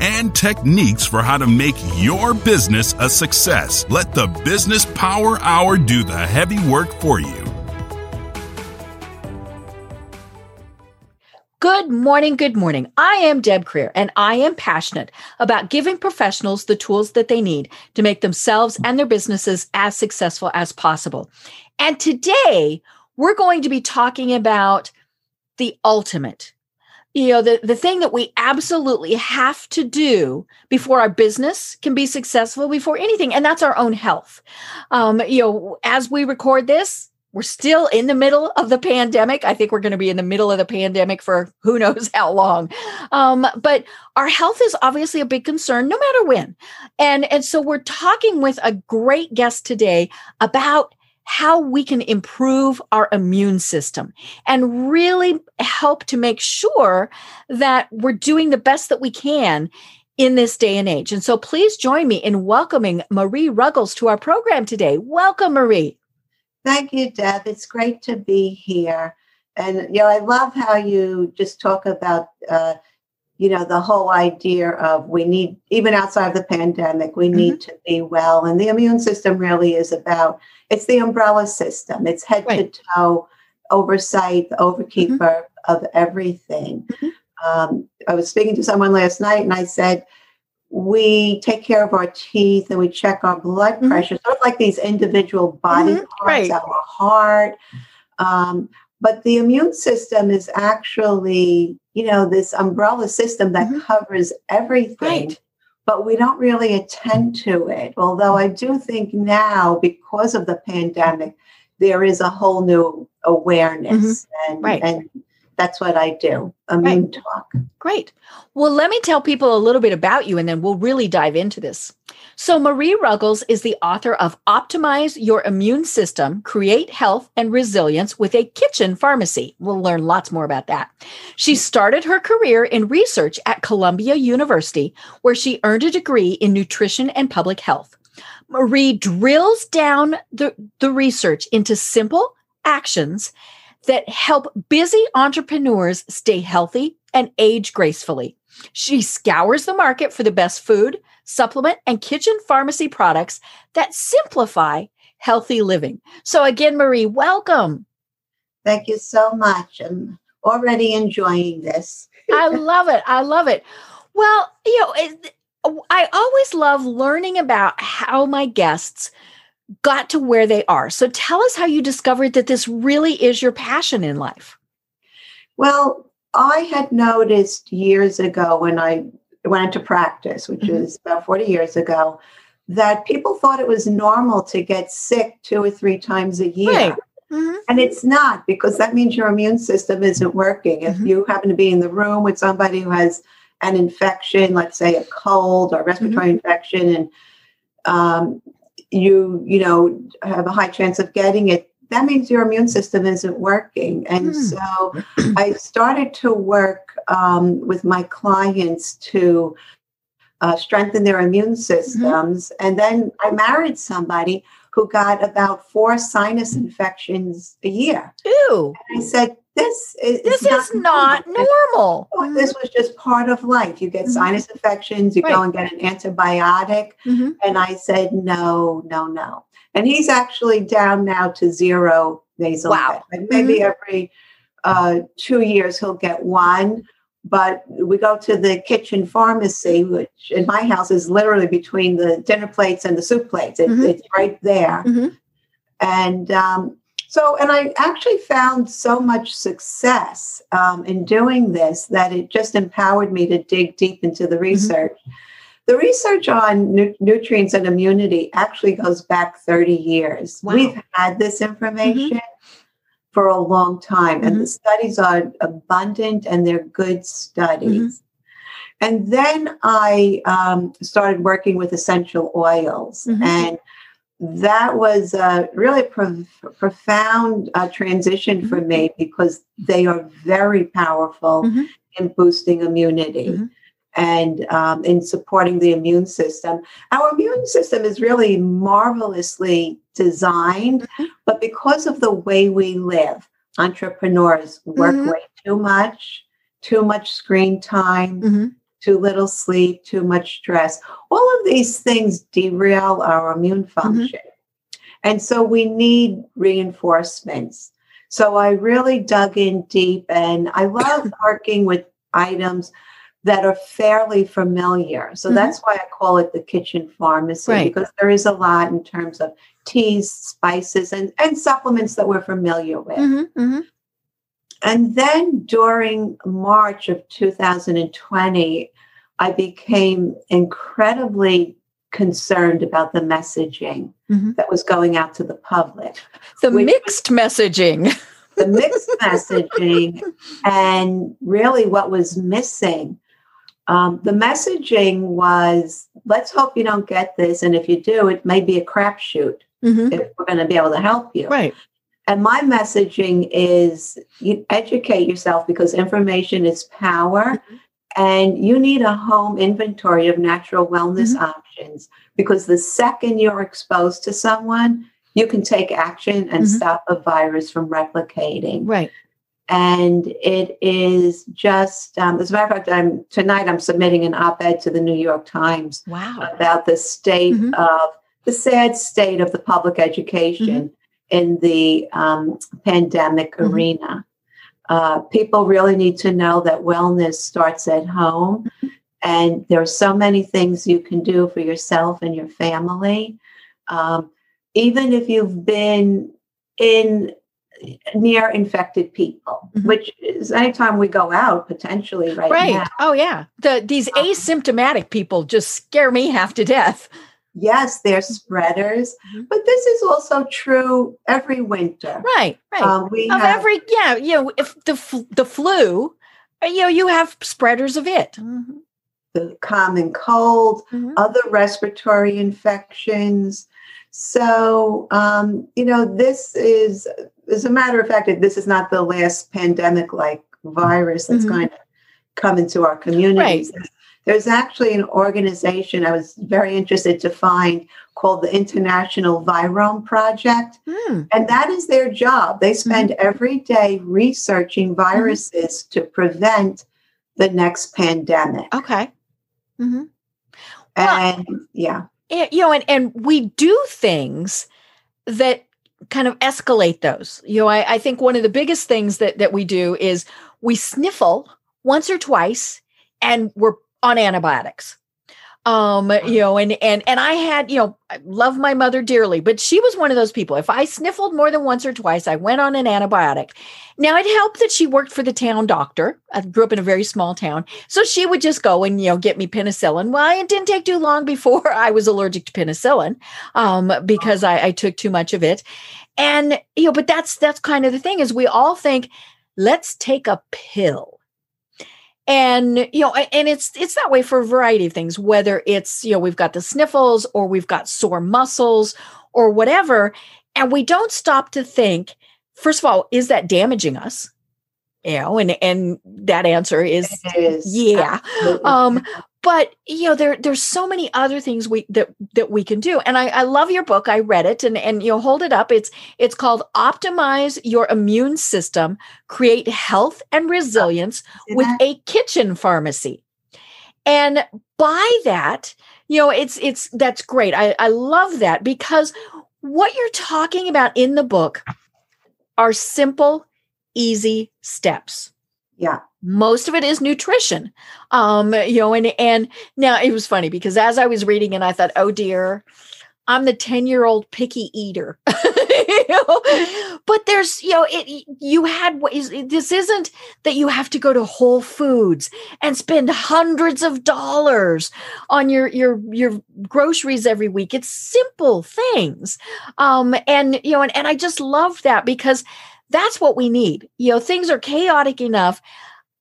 and techniques for how to make your business a success. Let the Business Power Hour do the heavy work for you. Good morning, good morning. I am Deb Krier, and I am passionate about giving professionals the tools that they need to make themselves and their businesses as successful as possible. And today, we're going to be talking about the ultimate you know the, the thing that we absolutely have to do before our business can be successful before anything and that's our own health. Um, you know as we record this we're still in the middle of the pandemic. I think we're going to be in the middle of the pandemic for who knows how long. Um, but our health is obviously a big concern no matter when. And and so we're talking with a great guest today about how we can improve our immune system and really help to make sure that we're doing the best that we can in this day and age. And so please join me in welcoming Marie Ruggles to our program today. Welcome, Marie. Thank you, Deb. It's great to be here. And, you know, I love how you just talk about, uh, you know, the whole idea of we need, even outside of the pandemic, we need mm-hmm. to be well. And the immune system really is about it's the umbrella system. It's head right. to toe oversight, the overkeeper mm-hmm. of everything. Mm-hmm. Um, I was speaking to someone last night and I said, we take care of our teeth and we check our blood mm-hmm. pressure, sort of like these individual body mm-hmm. parts, right. our heart. Um, but the immune system is actually, you know, this umbrella system that mm-hmm. covers everything. Right but we don't really attend to it. Although I do think now, because of the pandemic, there is a whole new awareness. Mm-hmm. And, right. and that's what I do. Immune right. talk. Great. Well, let me tell people a little bit about you and then we'll really dive into this. So, Marie Ruggles is the author of Optimize Your Immune System, Create Health and Resilience with a Kitchen Pharmacy. We'll learn lots more about that. She started her career in research at Columbia University, where she earned a degree in nutrition and public health. Marie drills down the, the research into simple actions that help busy entrepreneurs stay healthy and age gracefully. She scours the market for the best food, supplement, and kitchen pharmacy products that simplify healthy living. So, again, Marie, welcome. Thank you so much. I'm already enjoying this. I love it. I love it. Well, you know, I always love learning about how my guests got to where they are. So tell us how you discovered that this really is your passion in life. Well, I had noticed years ago when I went into practice, which mm-hmm. was about 40 years ago, that people thought it was normal to get sick two or three times a year. Right. Mm-hmm. And it's not because that means your immune system isn't working. If mm-hmm. you happen to be in the room with somebody who has an infection, let's say a cold or respiratory mm-hmm. infection, and um, you you know have a high chance of getting it that means your immune system isn't working and hmm. so i started to work um, with my clients to uh, strengthen their immune mm-hmm. systems mm-hmm. and then i married somebody who got about four sinus infections a year Ew. And i said this is this not is not normal. normal. This was just part of life. You get mm-hmm. sinus infections, you right. go and get an antibiotic. Mm-hmm. And I said, no, no, no. And he's actually down now to zero nasal. Wow. Like maybe mm-hmm. every uh, two years he'll get one. But we go to the kitchen pharmacy, which in my house is literally between the dinner plates and the soup plates. It, mm-hmm. It's right there. Mm-hmm. And um, so, and I actually found so much success um, in doing this that it just empowered me to dig deep into the mm-hmm. research. Mm-hmm. The research on nu- nutrients and immunity actually goes back 30 years. Wow. We've had this information mm-hmm. For a long time, mm-hmm. and the studies are abundant and they're good studies. Mm-hmm. And then I um, started working with essential oils. Mm-hmm. And that was a really pro- profound uh, transition mm-hmm. for me because they are very powerful mm-hmm. in boosting immunity. Mm-hmm and um, in supporting the immune system. Our immune system is really marvelously designed, mm-hmm. but because of the way we live, entrepreneurs work mm-hmm. way too much, too much screen time, mm-hmm. too little sleep, too much stress. All of these things derail our immune mm-hmm. function. And so we need reinforcements. So I really dug in deep and I love working with items that are fairly familiar. So mm-hmm. that's why I call it the kitchen pharmacy right. because there is a lot in terms of teas, spices, and, and supplements that we're familiar with. Mm-hmm, mm-hmm. And then during March of 2020, I became incredibly concerned about the messaging mm-hmm. that was going out to the public. The mixed messaging. the mixed messaging and really what was missing um, the messaging was let's hope you don't get this. And if you do, it may be a crapshoot mm-hmm. if we're going to be able to help you. Right. And my messaging is you educate yourself because information is power. Mm-hmm. And you need a home inventory of natural wellness mm-hmm. options because the second you're exposed to someone, you can take action and mm-hmm. stop a virus from replicating. Right and it is just um, as a matter of fact i'm tonight i'm submitting an op-ed to the new york times wow. about the state mm-hmm. of the sad state of the public education mm-hmm. in the um, pandemic mm-hmm. arena uh, people really need to know that wellness starts at home mm-hmm. and there are so many things you can do for yourself and your family um, even if you've been in near infected people, mm-hmm. which is anytime we go out potentially right, right. Now. Oh yeah. The these um, asymptomatic people just scare me half to death. Yes, they're spreaders, mm-hmm. but this is also true every winter. Right, right. Um, we of have, every yeah, you know, if the the flu, uh, you know, you have spreaders of it. Mm-hmm. The common cold, mm-hmm. other respiratory infections. So, um, you know, this is as a matter of fact, this is not the last pandemic like virus that's mm-hmm. going to come into our communities. Right. There's actually an organization I was very interested to find called the International Virome Project. Mm. And that is their job. They spend mm-hmm. every day researching mm-hmm. viruses mm-hmm. to prevent the next pandemic. Okay. Mm-hmm. And well, yeah. You know, and, and we do things that kind of escalate those. You know, I, I think one of the biggest things that that we do is we sniffle once or twice and we're on antibiotics um you know and and and i had you know i love my mother dearly but she was one of those people. If i sniffled more than once or twice i went on an antibiotic. Now it helped that she worked for the town doctor. I grew up in a very small town. So she would just go and you know get me penicillin. Well it didn't take too long before i was allergic to penicillin um because I, I took too much of it. And you know but that's that's kind of the thing is we all think let's take a pill and you know and it's it's that way for a variety of things whether it's you know we've got the sniffles or we've got sore muscles or whatever and we don't stop to think first of all is that damaging us you know and and that answer is, is. yeah Absolutely. um but you know there there's so many other things we that that we can do. And I, I love your book. I read it and and you know hold it up. It's it's called optimize your immune system create health and resilience with a kitchen pharmacy. And by that you know it's it's that's great. I i love that because what you're talking about in the book are simple easy steps yeah. Most of it is nutrition. Um you know and and now it was funny because as i was reading and i thought oh dear i'm the 10 year old picky eater. You know? but there's you know it you had this isn't that you have to go to whole foods and spend hundreds of dollars on your your your groceries every week. It's simple things. Um and you know and, and i just love that because that's what we need you know things are chaotic enough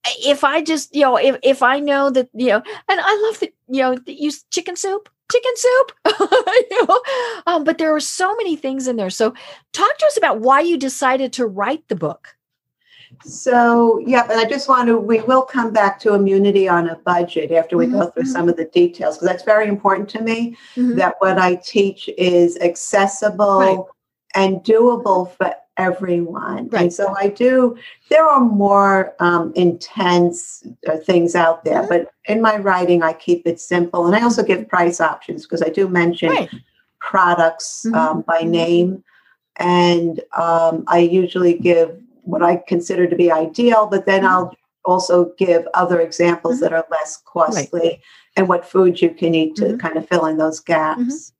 if I just, you know, if, if I know that, you know, and I love that, you know, use chicken soup. chicken soup. you know? um, but there were so many things in there. So, talk to us about why you decided to write the book. So, yeah, and I just want to, we will come back to immunity on a budget after we mm-hmm. go through mm-hmm. some of the details, because that's very important to me mm-hmm. that what I teach is accessible right. and doable for everyone. Right. And so I do, there are more um, intense uh, things out there, mm-hmm. but in my writing, I keep it simple. And I also give price options because I do mention right. products mm-hmm. um, by mm-hmm. name. And um, I usually give what I consider to be ideal, but then mm-hmm. I'll also give other examples mm-hmm. that are less costly right. and what foods you can eat to mm-hmm. kind of fill in those gaps.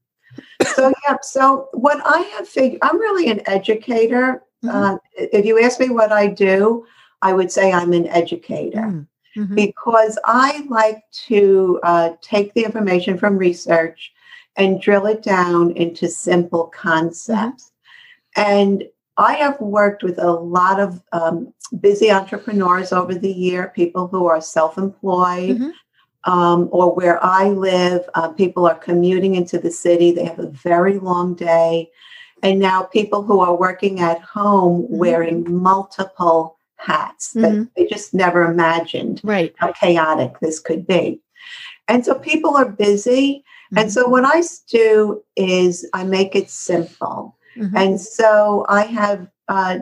Mm-hmm. So, yeah, so what I have figured, I'm really an educator. Mm-hmm. Uh, if you ask me what I do, I would say I'm an educator. Mm-hmm. Because I like to uh, take the information from research and drill it down into simple concepts. And I have worked with a lot of um, busy entrepreneurs over the year, people who are self employed. Mm-hmm. Um, or where I live, uh, people are commuting into the city. They have a very long day. And now people who are working at home mm-hmm. wearing multiple hats that mm-hmm. they just never imagined right. how chaotic this could be. And so people are busy. And so mm-hmm. what I do is I make it simple. Mm-hmm. And so I have uh,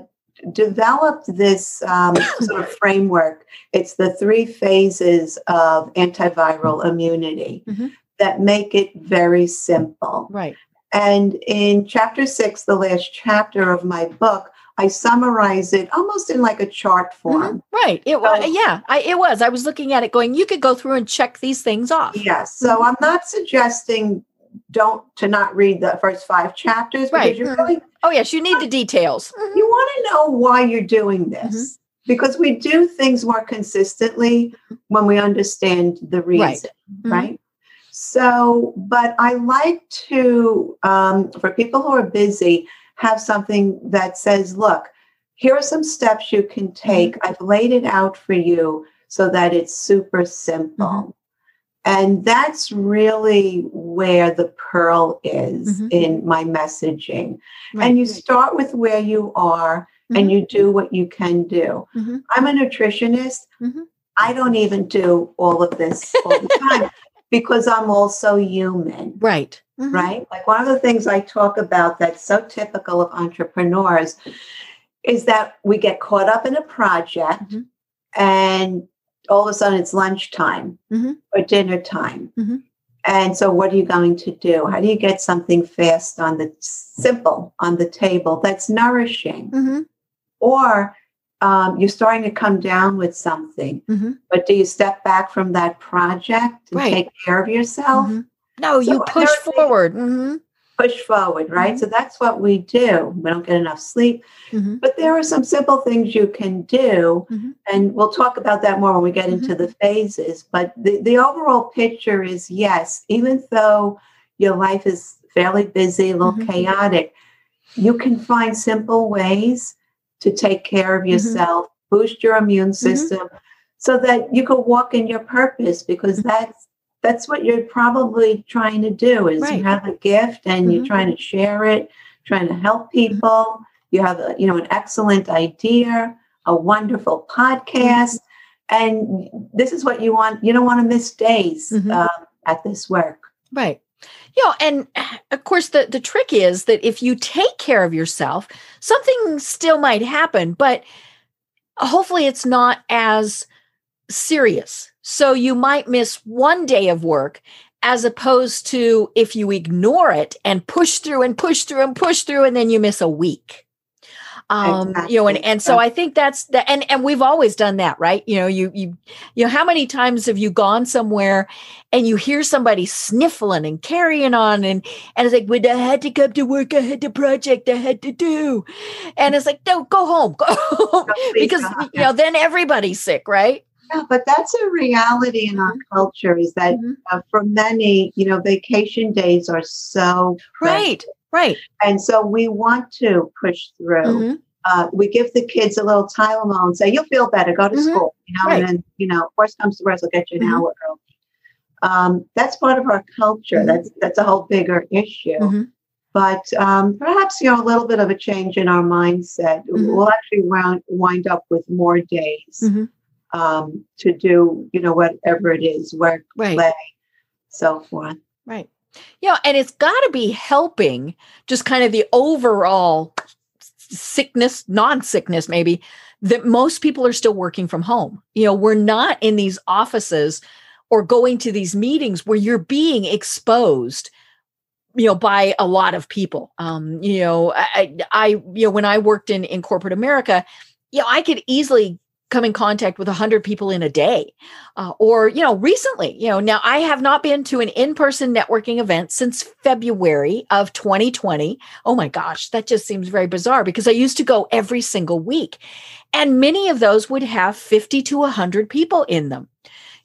developed this um, sort of framework. It's the three phases of antiviral immunity mm-hmm. that make it very simple. Right. And in chapter six, the last chapter of my book, I summarize it almost in like a chart form. Mm-hmm. Right. It was, so, yeah, I, it was. I was looking at it going, you could go through and check these things off. Yes. So mm-hmm. I'm not suggesting don't to not read the first five chapters right. Really, oh yes, you need the details. Mm-hmm. You want to know why you're doing this. Mm-hmm. Because we do things more consistently when we understand the reason, right? Mm-hmm. right? So, but I like to, um, for people who are busy, have something that says, look, here are some steps you can take. Mm-hmm. I've laid it out for you so that it's super simple. And that's really where the pearl is mm-hmm. in my messaging. Right. And you start with where you are mm-hmm. and you do what you can do. Mm-hmm. I'm a nutritionist. Mm-hmm. I don't even do all of this all the time because I'm also human. Right. Mm-hmm. Right. Like one of the things I talk about that's so typical of entrepreneurs is that we get caught up in a project mm-hmm. and all of a sudden it's lunchtime mm-hmm. or dinner time. Mm-hmm. And so, what are you going to do? How do you get something fast on the simple on the table that's nourishing? Mm-hmm. Or um, you're starting to come down with something, mm-hmm. but do you step back from that project and right. take care of yourself? Mm-hmm. No, so you push forward. Mm-hmm push forward, right? Mm-hmm. So that's what we do. We don't get enough sleep. Mm-hmm. But there are some simple things you can do. Mm-hmm. And we'll talk about that more when we get into mm-hmm. the phases. But the, the overall picture is yes, even though your life is fairly busy, a little mm-hmm. chaotic, you can find simple ways to take care of mm-hmm. yourself, boost your immune system. So that you can walk in your purpose because that's that's what you're probably trying to do is right. you have a gift and mm-hmm. you're trying to share it trying to help mm-hmm. people mm-hmm. you have a, you know an excellent idea a wonderful podcast mm-hmm. and this is what you want you don't want to miss days mm-hmm. uh, at this work right you know and of course the the trick is that if you take care of yourself something still might happen but hopefully it's not as serious so you might miss one day of work as opposed to if you ignore it and push through and push through and push through and then you miss a week. Um, exactly. you know, and, and so I think that's the, and, and we've always done that, right? You know, you, you, you know, how many times have you gone somewhere and you hear somebody sniffling and carrying on and, and it's like, when I had to come to work, I had the project I had to do. And it's like, no, go home, go home. because, you know, then everybody's sick, right? Yeah, but that's a reality in our mm-hmm. culture is that mm-hmm. uh, for many, you know, vacation days are so right, right. And so we want to push through. Mm-hmm. Uh, we give the kids a little Tylenol and say, you'll feel better, go to mm-hmm. school, you know, right. and then, you know, worst comes to worst, I'll get you an mm-hmm. hour early. um, that's part of our culture. Mhm. That's that's a whole bigger issue. Mhm. But um, perhaps you know a little bit of a change in our mindset. We'll actually round, wind up with more days. Um, to do you know whatever it is, work, Right. play, so forth. Right. Yeah. and it's got to be helping just kind of the overall sickness, non sickness, maybe that most people are still working from home. You know, we're not in these offices or going to these meetings where you're being exposed you know by a lot of people um you know i i you know when i worked in in corporate america you know i could easily come in contact with 100 people in a day uh, or you know recently you know now i have not been to an in-person networking event since february of 2020 oh my gosh that just seems very bizarre because i used to go every single week and many of those would have 50 to 100 people in them.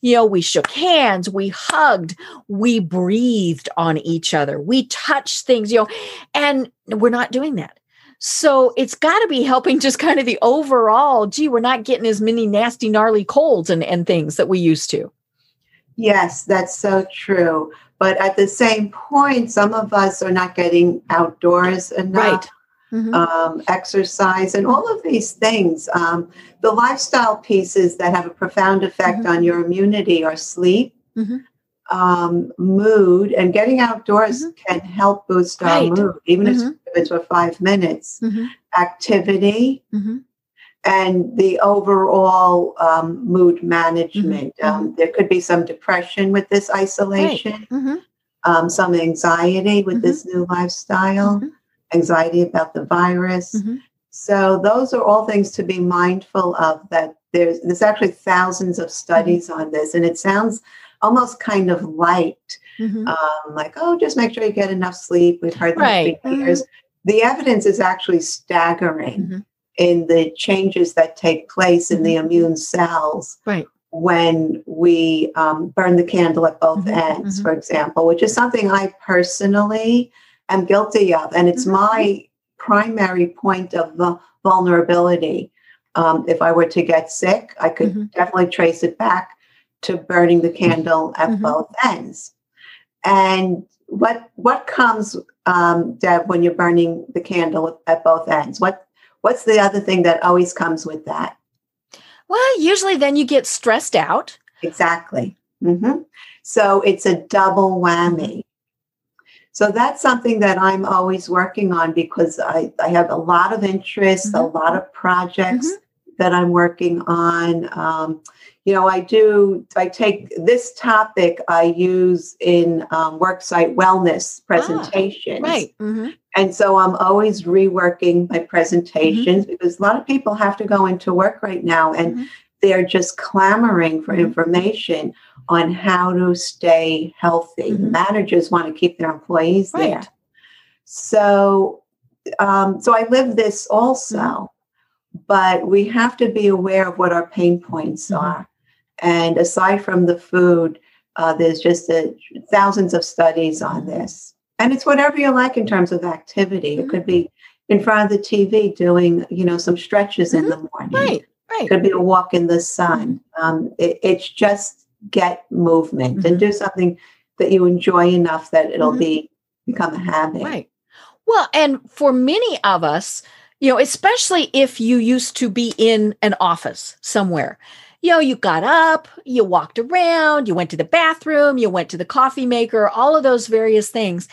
You know we shook hands we hugged we breathed on each other we touched things you know and we're not doing that so it's got to be helping just kind of the overall gee we're not getting as many nasty gnarly colds and, and things that we used to Yes, that's so true. But at the same point, some of us are not getting outdoors enough. Mhm. um, exercise, and all of these things. Um, the lifestyle pieces that have a profound effect Mhm. on your immunity are sleep, Mhm. Um, mood, and getting outdoors Mhm. can help boost our Right. mood, even if Mhm. it's for five minutes. Mhm. Activity Mhm. and the overall um, mood management. Mhm. Um, there could be some depression with this isolation, Mhm. um, some anxiety with this new lifestyle, anxiety about the virus. So those are all things to be mindful of. That there's there's actually thousands of studies on this, and it sounds almost kind of light, Mhm. um, like oh, just make sure you get enough sleep. We've heard that for years. The evidence is actually staggering Mhm. in the changes that take place in the Mhm. immune cells right when we um, burn the candle at both Mhm, ends, mhm. for example, which is something I personally am guilty of. And it's my primary point of vu- vulnerability. Um, if I were to get sick, I could definitely trace it back to burning the candle at Mhm. both ends. And what what comes, um, Deb, when you're burning the candle at both ends? What what's the other thing that always comes with that? well usually then you get stressed out Exactly. hmm So it's a double whammy. So that's something that I'm always working on because I, I have a lot of interests, a Mhm. lot of projects that I'm working on. Um, you know, I do, I take this topic I use in um, worksite wellness presentations. right Mhm. And so I'm always reworking my presentations because a lot of people have to go into work right now and Mhm. they're just clamoring for Mhm. information on how to stay healthy. Mhm. Managers want to keep their employees there. So, um, so I live this also, Mhm. but we have to be aware of what our pain points are. And aside from the food, uh, there's just a, thousands of studies on this. And it's whatever you like in terms of activity. It could be in front of the TV doing, you know, some stretches in the morning. right It right could be a walk in the sun. Um, it, it's just get movement and Mhm. do something that you enjoy enough that it'll be become a habit. Right. Well, and for many of us, you know, especially if you used to be in an office somewhere, you know, you got up, you walked around, you went to the bathroom, you went to the coffee maker, all of those various things.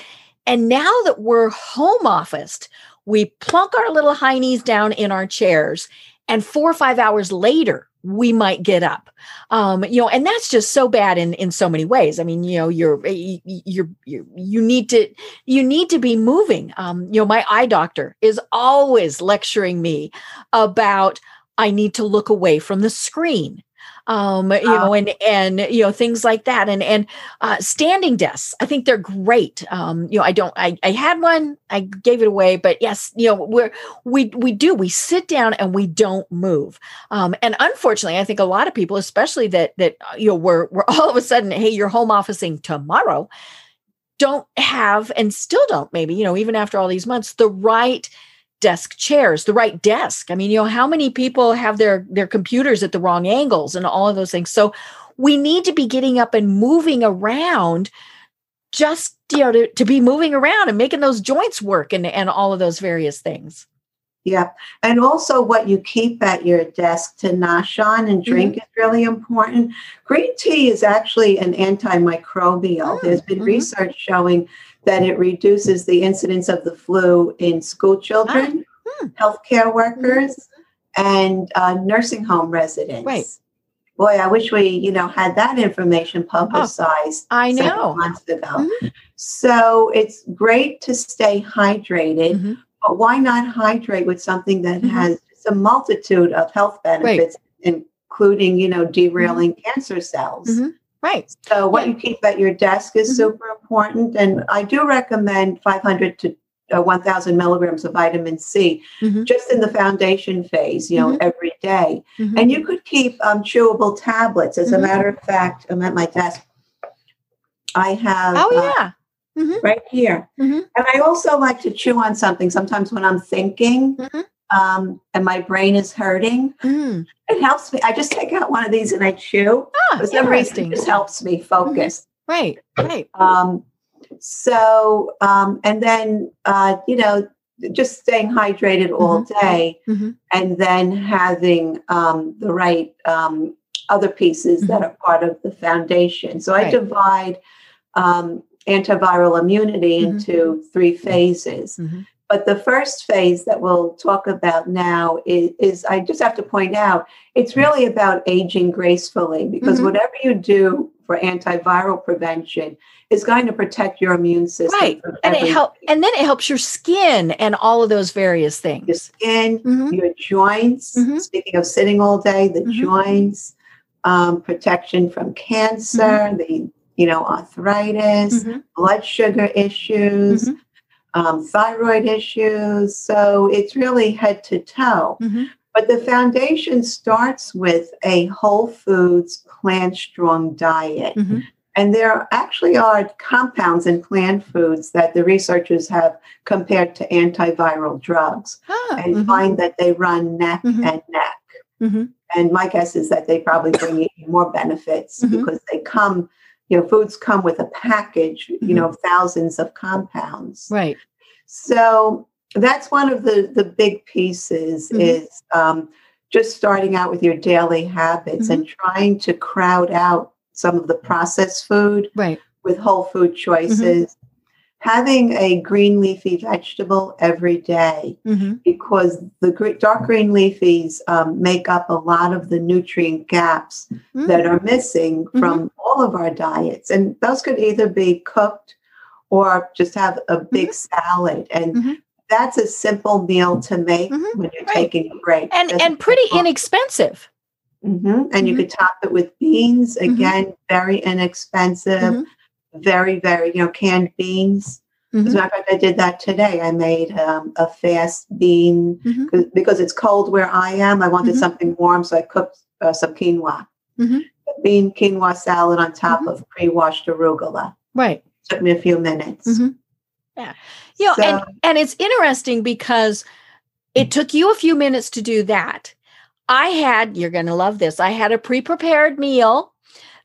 And now that we're home officed, we plunk our little heinies down in our chairs, and four or five hours later, we might get up. Um you know and that's just so bad in in so many ways. I mean you know you're you you're, you're you need to you need to be moving. Um you know my eye doctor is always lecturing me about i need to look away from the screen um you know and and you know things like that and and uh standing desks i think they're great um you know i don't i i had one i gave it away but yes you know we're we we do we sit down and we don't move um and unfortunately i think a lot of people especially that that uh, you know we're we're all of a sudden hey you're home officing tomorrow don't have and still don't maybe you know even after all these months the right desk chairs the right desk i mean you know how many people have their their computers at the wrong angles and all of those things so we need to be getting up and moving around just you know to, to be moving around and making those joints work and and all of those various things yeah. And also what you keep at your desk to nosh on and drink mm-hmm. is really important. Green tea is actually an antimicrobial. Mm-hmm. There's been mm-hmm. research showing that it reduces the incidence of the flu in school children, ah. healthcare workers, mm-hmm. and uh, nursing home residents. Right. Boy, I wish we, you know, had that information oh, publicized. Oh, I know. Months ago. Mm-hmm. So it's great to stay hydrated mm-hmm. But why not hydrate with something that mm-hmm. has a multitude of health benefits, right. including, you know, derailing mm-hmm. cancer cells? Right. So what you keep at your desk is mm-hmm. super important. And I do recommend 500 to uh, 1000 milligrams of vitamin C mm-hmm. just in the foundation phase, you know, mm-hmm. every day. Mm-hmm. And you could keep um, chewable tablets. As a mm-hmm. matter of fact, I'm at my desk. I have. Oh, uh, yeah. Uh, mm-hmm. right here. And I also like to chew on something sometimes when I'm thinking. Um, and my brain is hurting. Mm. It helps me. I just take out one of these and I chew. Ah, For some reason, it just helps me focus. Mm-hmm. Right, right. Um, so, um, and then, uh, you know, just staying hydrated all mm-hmm. day mm-hmm. and then having um, the right um, other pieces that are part of the foundation. So right. I divide um, antiviral immunity mm-hmm. into three phases. Mm-hmm. But the first phase that we'll talk about now is, is, I just have to point out, it's really about aging gracefully because mm-hmm. whatever you do for antiviral prevention is going to protect your immune system. Right. And it help and then it helps your skin and all of those various things. Your skin, mm-hmm. your joints. Mm-hmm. Speaking of sitting all day, the mm-hmm. joints, um, protection from cancer, the you know, arthritis, mm-hmm. blood sugar issues, mm-hmm. Um, thyroid issues. So it's really head to toe. Mm-hmm. But the foundation starts with a whole foods, plant strong diet. Mm-hmm. And there actually are compounds in plant foods that the researchers have compared to antiviral drugs ah, and mm-hmm. find that they run neck mm-hmm. and neck. And my guess is that they probably bring even more benefits because they come you know foods come with a package you mm-hmm. know thousands of compounds right so that's one of the the big pieces mm-hmm. is um, just starting out with your daily habits mm-hmm. and trying to crowd out some of the processed food right with whole food choices having a green leafy vegetable every day, mm-hmm. because the dark green leafies um, make up a lot of the nutrient gaps mm-hmm. that are missing mm-hmm. from all of our diets. And those could either be cooked or just have a big mm-hmm. salad. And mm-hmm. that's a simple meal to make mm-hmm. when you're right. taking a break. And, and pretty inexpensive. And you could top it with beans. Again, very inexpensive very, very, you know, canned beans. Mm-hmm. As a matter of fact, I did that today. I made um, a fast bean mm-hmm. because it's cold where I am. I wanted mm-hmm. something warm, so I cooked uh, some quinoa. Mm-hmm. Bean quinoa salad on top mm-hmm. of pre-washed arugula. Right. Took me a few minutes. Mm-hmm. Yeah. You know, so, and, and it's interesting because it took you a few minutes to do that. I had, you're going to love this, I had a pre prepared meal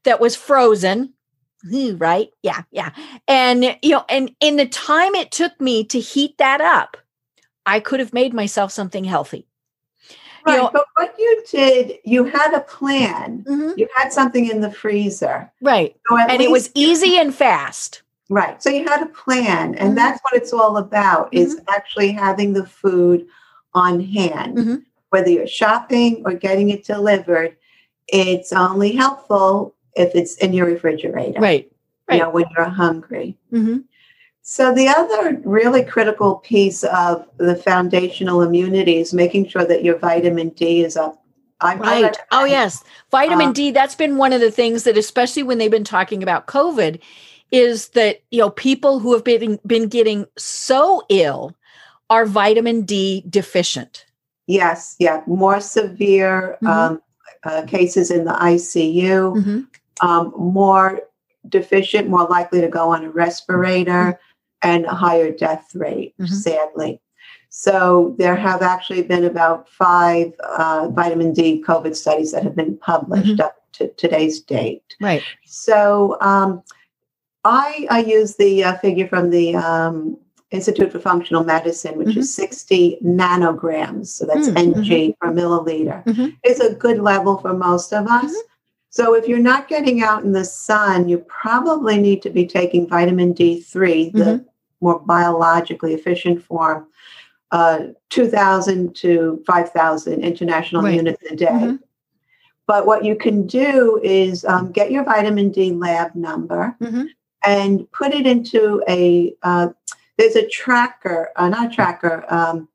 that was frozen right yeah yeah and you know and in the time it took me to heat that up i could have made myself something healthy right you know, but what you did you had a plan mm-hmm. you had something in the freezer right so and it was easy and fast right so you had a plan and mm-hmm. that's what it's all about mm-hmm. is actually having the food on hand mm-hmm. whether you're shopping or getting it delivered it's only helpful if it's in your refrigerator. Right. right. You know, when you're hungry. Mm-hmm. So the other really critical piece of the foundational immunity is making sure that your vitamin D is up. I'm right. Oh yes, vitamin um, D. That's been one of the things that, especially when they've been talking about COVID, is that you know people who have been been getting so ill are vitamin D deficient. Yes, yeah, more severe mm-hmm. um, uh, cases in the ICU. Mm-hmm um, more deficient, more likely to go on a respirator, mm-hmm. and a higher death rate, mm-hmm. sadly. So there have actually been about five uh, vitamin D COVID studies that have been published Mhm. up to today's date. Right. So um, I, I use the uh, figure from the um, Institute for Functional Medicine, which is 60 nanograms. So that's Mm, ng per milliliter. Mhm. It's a good level for most of us. So if you're not getting out in the sun, you probably need to be taking vitamin D3, the Mhm. more biologically efficient form, uh, 2,000 to 5,000 international Right. units a day. Mhm. But what you can do is um, get your vitamin D lab number Mhm. and put it into a, uh, there's a tracker, uh, not a tracker, um,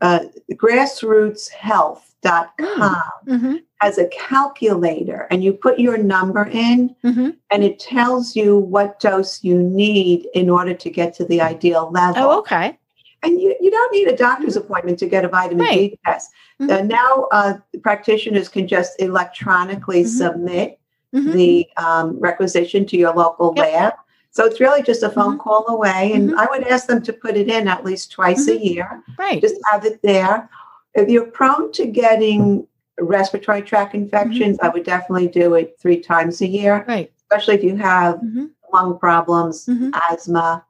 uh, grassrootshealth.com Mhm. Has a calculator and you put your number in Mhm. and it tells you what dose you need in order to get to the ideal level. Oh, okay. And you, you don't need a doctor's appointment to get a vitamin D test. Mhm. Uh, now, uh, practitioners can just electronically Mhm. submit Mhm. the um, requisition to your local Yep. lab. So it's really just a phone Mhm. call away. And. I would ask them to put it in at least twice a year. Right. Just have it there. If you're prone to getting respiratory tract infections, I would definitely do it three times a year, Right. especially if you have Mhm. lung problems, Mhm. asthma.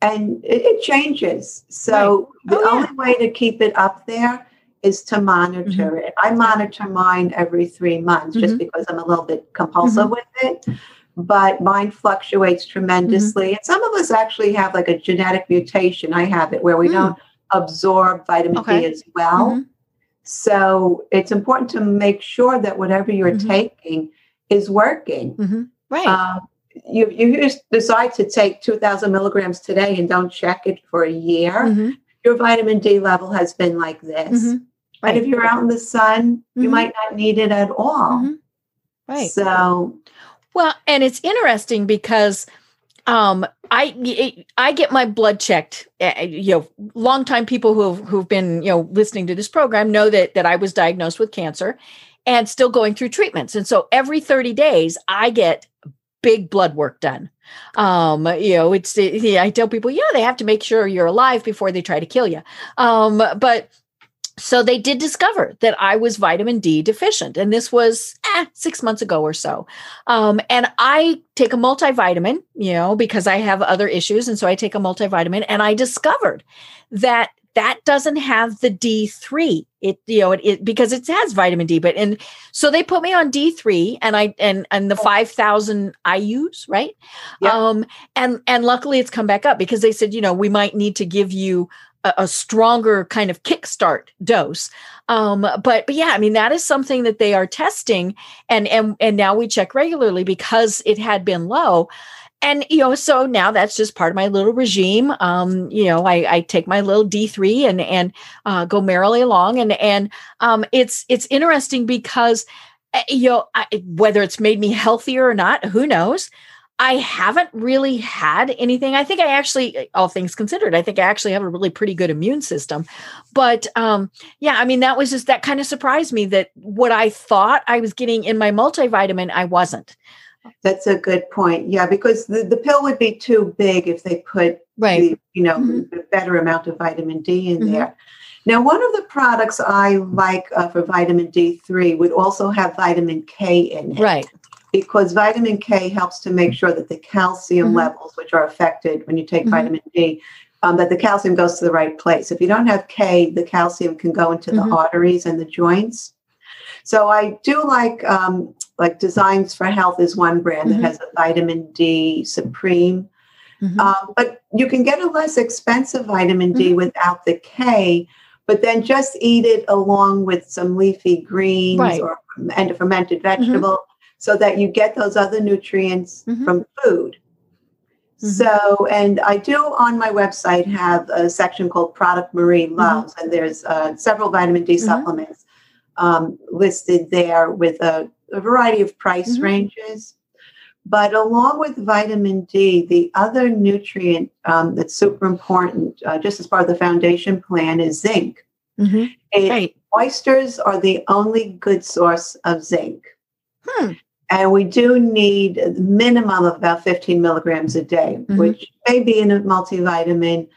And it, it changes. So the Oh, yeah. only way to keep it up there is to monitor it. I monitor mine every three months just Mhm. because I'm a little bit compulsive Mm-hmm. with it. But mine fluctuates tremendously. Mm-hmm. And some of us actually have like a genetic mutation. I have it where we Mm. don't absorb vitamin Okay. D as well. So it's important to make sure that whatever you're Mhm. taking is working. Mhm. Right. Um, you, you just decide to take 2,000 milligrams today and don't check it for a year. Mhm. Your vitamin D level has been like this. Mhm. And Right. if you're out in the sun, you Mhm. might not need it at all. Mhm. Right. So, Well, and it's interesting because um, I I get my blood checked. uh, You know, longtime people who who've been you know listening to this program know that that I was diagnosed with cancer, and still going through treatments. And so every thirty days, I get big blood work done. Um, you know, it's yeah, I tell people, yeah, they have to make sure you're alive before they try to kill you. Um, but so they did discover that I was vitamin D deficient, and this was eh, six months ago or so. Um, and I take a multivitamin, you know, because I have other issues, and so I take a multivitamin, and I discovered that that doesn't have the D3. It you know it, it because it has vitamin D, but and so they put me on D3, and I and and the five thousand IU's, right? Yeah. Um, and and luckily it's come back up because they said you know we might need to give you a, a stronger kind of kickstart dose. Um, but but yeah, I mean that is something that they are testing, and and and now we check regularly because it had been low. And you know, so now that's just part of my little regime. Um, you know, I, I take my little D three and and uh, go merrily along, and and um, it's it's interesting because uh, you know I, whether it's made me healthier or not, who knows? I haven't really had anything. I think I actually, all things considered, I think I actually have a really pretty good immune system. But um, yeah, I mean, that was just that kind of surprised me that what I thought I was getting in my multivitamin, I wasn't. that's a good point. Yeah, because the, the pill would be too big if they put Right. the, you know, Mhm. the better amount of vitamin D in Mhm. there. Now, one of the products I like uh, for vitamin D3 would also have vitamin K in it. Right. Because vitamin K helps to make sure that the calcium Mhm. levels, which are affected when you take Mhm. vitamin D, um, that the calcium goes to the right place. If you don't have K, the calcium can go into the Mhm. arteries and the joints. So I do like um, like Designs for Health is one brand that has a vitamin D Supreme, Mhm. um, but you can get a less expensive vitamin D Mhm. without the K. But then just eat it along with some leafy greens Right. or and a fermented vegetable so that you get those other nutrients Mhm. from food. Mhm. So, and I do on my website have a section called Product Marie Loves, and there's uh, several vitamin D Mhm. supplements um, listed there with a, a variety of price Mhm. ranges. But along with vitamin D, the other nutrient um, that's super important, uh, just as part of the foundation plan, is zinc. Mhm. It- Right. Oysters are the only good source of zinc. Hmm. And we do need a minimum of about 15 milligrams a day, Mhm. which may be in a multivitamin.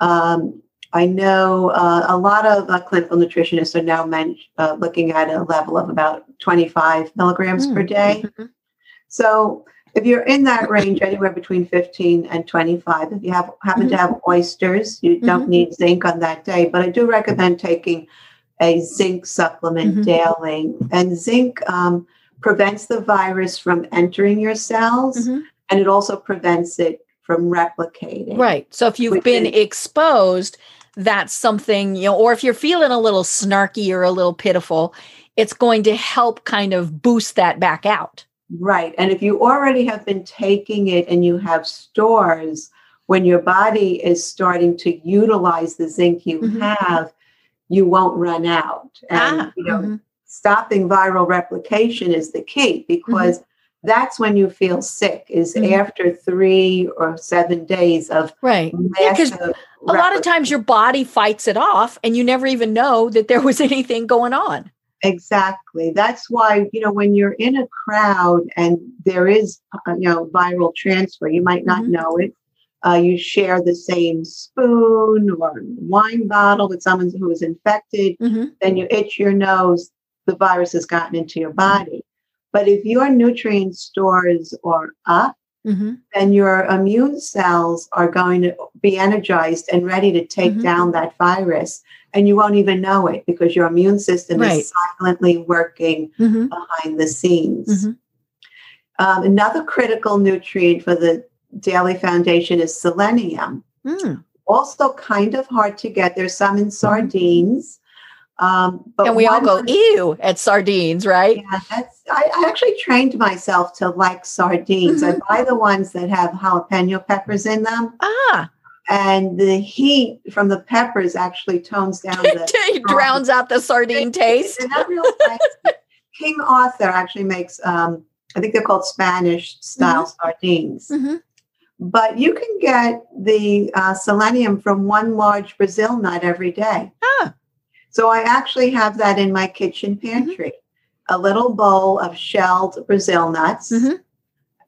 Um, I know uh, a lot of uh, clinical nutritionists are now men- uh, looking at a level of about 25 milligrams Mm. per day. Mhm. So if you're in that range, anywhere between 15 and 25, if you have happen to have oysters, you don't Mhm. need zinc on that day. But I do recommend taking a zinc supplement Mhm. daily. And zinc um, prevents the virus from entering your cells, Mhm. and it also prevents it from replicating. Right. So if you've been is- exposed, that's something, you know, or if you're feeling a little snarky or a little pitiful, it's going to help kind of boost that back out. Right. And if you already have been taking it and you have stores, when your body is starting to utilize the zinc you Mhm. have, you won't run out. And Ah, you know, mhm. Stopping viral replication is the key because that's when you feel sick is Mhm. after three or seven days of Right. Yeah, 'cause massive A lot of times your body fights it off and you never even know that there was anything going on. Exactly. That's why, you know, when you're in a crowd and there is, uh, you know, viral transfer, you might not Mhm. know it. Uh, you share the same spoon or wine bottle with someone who is infected, Mhm. then you itch your nose, the virus has gotten into your body. But if your nutrient stores are up, Mhm. then your immune cells are going to be energized and ready to take Mhm. down that virus. And you won't even know it because your immune system Right. is silently working Mhm. behind the scenes. Mhm. Um, another critical nutrient for the Daily Foundation is selenium. Mm. Also, kind of hard to get. There's some in sardines. Um, but And we all go, ew, at sardines, right? Yeah, that's. I, I actually trained myself to like sardines. I buy the ones that have jalapeno peppers in them, Ah, and the heat from the peppers actually tones down the. it drowns out the sardine taste. Real. King Oscar actually makes. Um, I think they're called Spanish style sardines. Mhm. But you can get the uh, selenium from one large Brazil nut every day. So I actually have that in my kitchen pantry. A little bowl of shelled Brazil nuts, Mhm.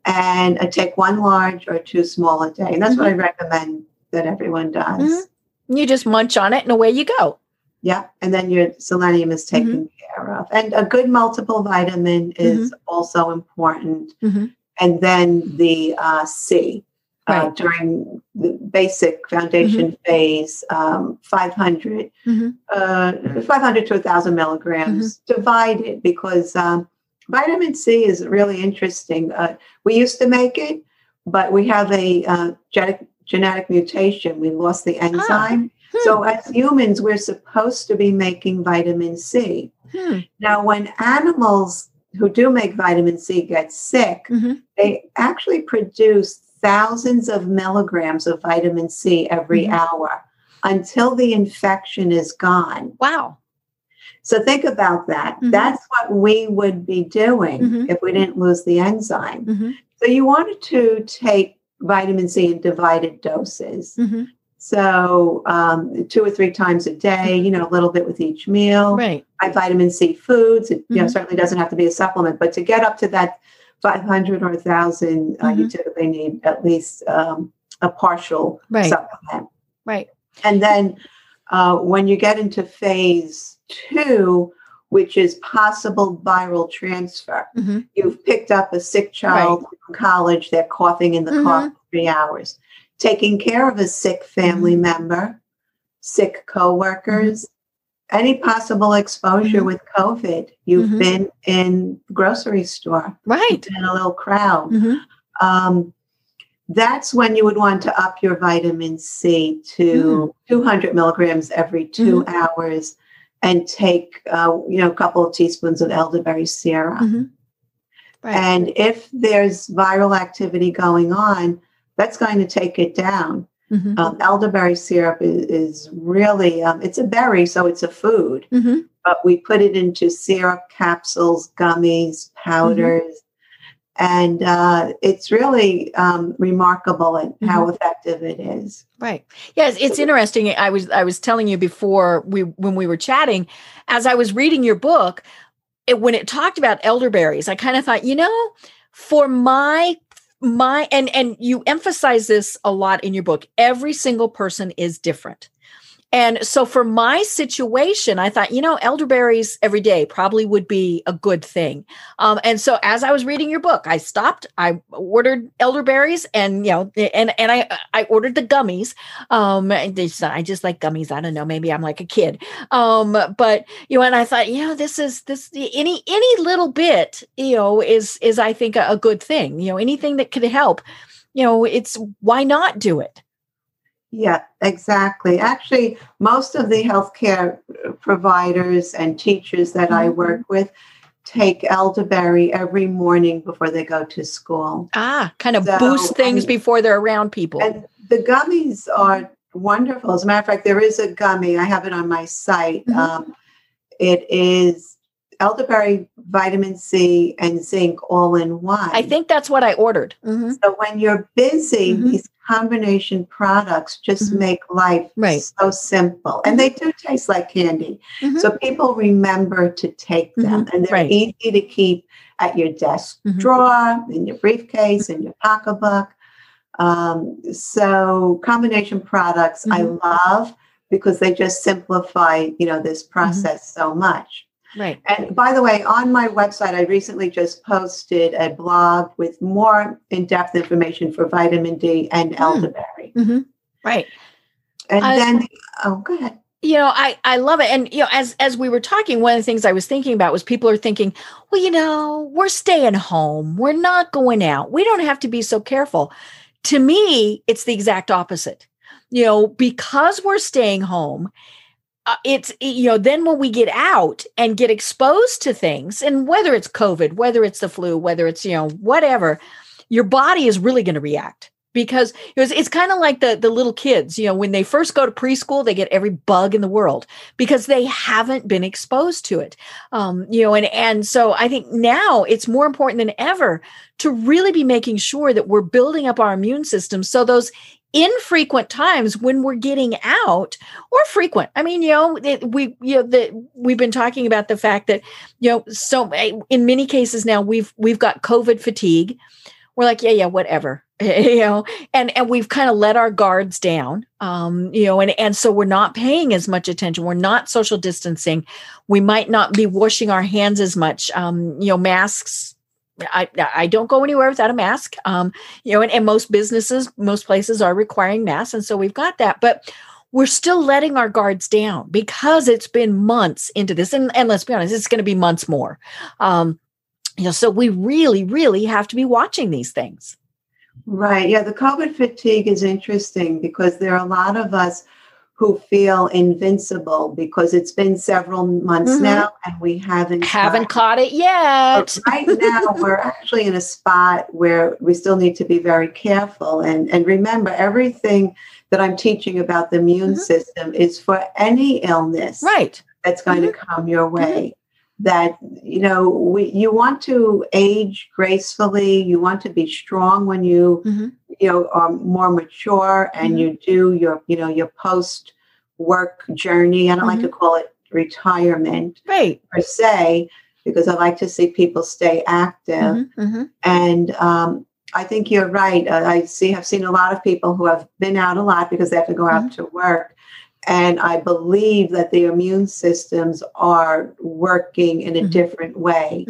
and I take one large or two small a day. And that's what I recommend that everyone does. Mhm. You just munch on it and away you go. Yeah, and then your selenium is taken care of. And a good multiple vitamin is also important. And then the uh, C uh, during the basic foundation phase, um, 500, Mhm. uh, 500 to 1,000 milligrams divided because um, vitamin C is really interesting. Uh, we used to make it, but we have a uh, genetic, genetic mutation. We lost the enzyme. Hmm. So, as humans, we're supposed to be making vitamin C. Hmm. Now, when animals who do make vitamin C get sick, Mhm. they actually produce thousands of milligrams of vitamin C every Mhm. hour until the infection is gone. Wow. So, think about that. Mhm. That's what we would be doing Mhm. if we didn't lose the enzyme. Mhm. So, you wanted to take vitamin C in divided doses. Mhm. So um, two or three times a day, you know, a little bit with each meal. Right. I vitamin C foods. It you know, Mhm. certainly doesn't have to be a supplement, but to get up to that 500 or 1,000, uh, you Mhm. typically need at least um, a partial Right. supplement. Right. And then uh, when you get into phase two, which is possible viral transfer, Mhm. you've picked up a sick child from college, they're coughing in the Mhm. car for three hours. Taking care of a sick family Mm-hmm. member, sick coworkers, any possible exposure Mhm. with COVID. You've Mhm. been in grocery store, Right. in a little crowd. Mhm. Um, that's when you would want to up your vitamin C to 200 milligrams every 2 hours and take, uh, you know, a couple of teaspoons of elderberry syrup. Mhm. Right. And if there's viral activity going on, that's going to take it down. Mhm. Um, elderberry syrup is, is really, um, it's a berry, so it's a food, Mhm. but we put it into syrup, capsules, gummies, powders. And uh, it's really um, remarkable at how effective it is. Right. Yes, it's interesting. I was I was telling you before we when we were chatting, as I was reading your book, it, when it talked about elderberries, I kind of thought, you know, for my my and and you emphasize this a lot in your book. Every single person is different. And so for my situation, I thought, you know, elderberries every day probably would be a good thing. Um, and so as I was reading your book, I stopped, I ordered elderberries and, you know, and, and I, I ordered the gummies. Um, I just like gummies. I don't know. Maybe I'm like a kid. Um, but, you know, and I thought, you know, this is this, any, any little bit, you know, is, is I think a, a good thing, you know, anything that could help, you know, it's why not do it? Yeah, exactly. Actually, most of the healthcare providers and teachers that mm-hmm. I work with take elderberry every morning before they go to school. Ah, kind of so, boost things and, before they're around people. And the gummies are wonderful. As a matter of fact, there is a gummy, I have it on my site. Mm-hmm. Um, it is elderberry, vitamin C, and zinc all in one. I think that's what I ordered. Mm-hmm. So when you're busy, mm-hmm. these combination products just mm-hmm. make life right. so simple. And they do taste like candy. Mm-hmm. So people remember to take them, mm-hmm. and they're right. easy to keep at your desk mm-hmm. drawer, in your briefcase, in your pocketbook. Um, so combination products I love because they just simplify, you know, this process so much. Right. And by the way, on my website, I recently just posted a blog with more in depth information for vitamin D and mm. elderberry. Mm-hmm. Right. And then, oh, go ahead. You know, I I love it, and you know, as as we were talking, one of the things I was thinking about was people are thinking, well, you know, we're staying home, we're not going out, we don't have to be so careful. To me, it's the exact opposite. You know, because we're staying home uh, it's you know then when we get out and get exposed to things and whether it's covid whether it's the flu whether it's you know whatever your body is really going to react. Because it was, it's kind of like the the little kids you know when they first go to preschool they get every bug in the world because they haven't been exposed to it. Um, you know and and so i think now it's more important than ever to really be making sure that we're building up our immune system so those infrequent times when we're getting out or frequent. I mean you know it, we you know that we've been talking about the fact that you know so eh, in many cases now we've we've got covid fatigue. We're like yeah yeah whatever. You know and and we've kind of let our guards down um you know and and so we're not paying as much attention. We're not social distancing. We might not be washing our hands as much um you know masks I, I don't go anywhere without a mask. Um, you know, and, and most businesses, most places are requiring masks. And so we've got that. But we're still letting our guards down because it's been months into this. And, and let's be honest, it's going to be months more. Um, you know, so we really, really have to be watching these things. Right. Yeah. The COVID fatigue is interesting because there are a lot of us who feel invincible because it's been several months mm-hmm. now and we haven't haven't caught it yet. But right now we're actually in a spot where we still need to be very careful and and remember everything that I'm teaching about the immune mm-hmm. system is for any illness right that's going mm-hmm. to come your way. That you know, we you want to age gracefully. You want to be strong when you mm-hmm you know are more mature and mm-hmm. you do your you know your post work journey i don't mm-hmm. like to mm-hmm. call it retirement right per se because i like to see people stay active mm-hmm. mm-hmm. and um, i think you're right uh, i see have seen a lot of people who have been out a lot because they have to go out to work and i believe that the immune systems are working in a different way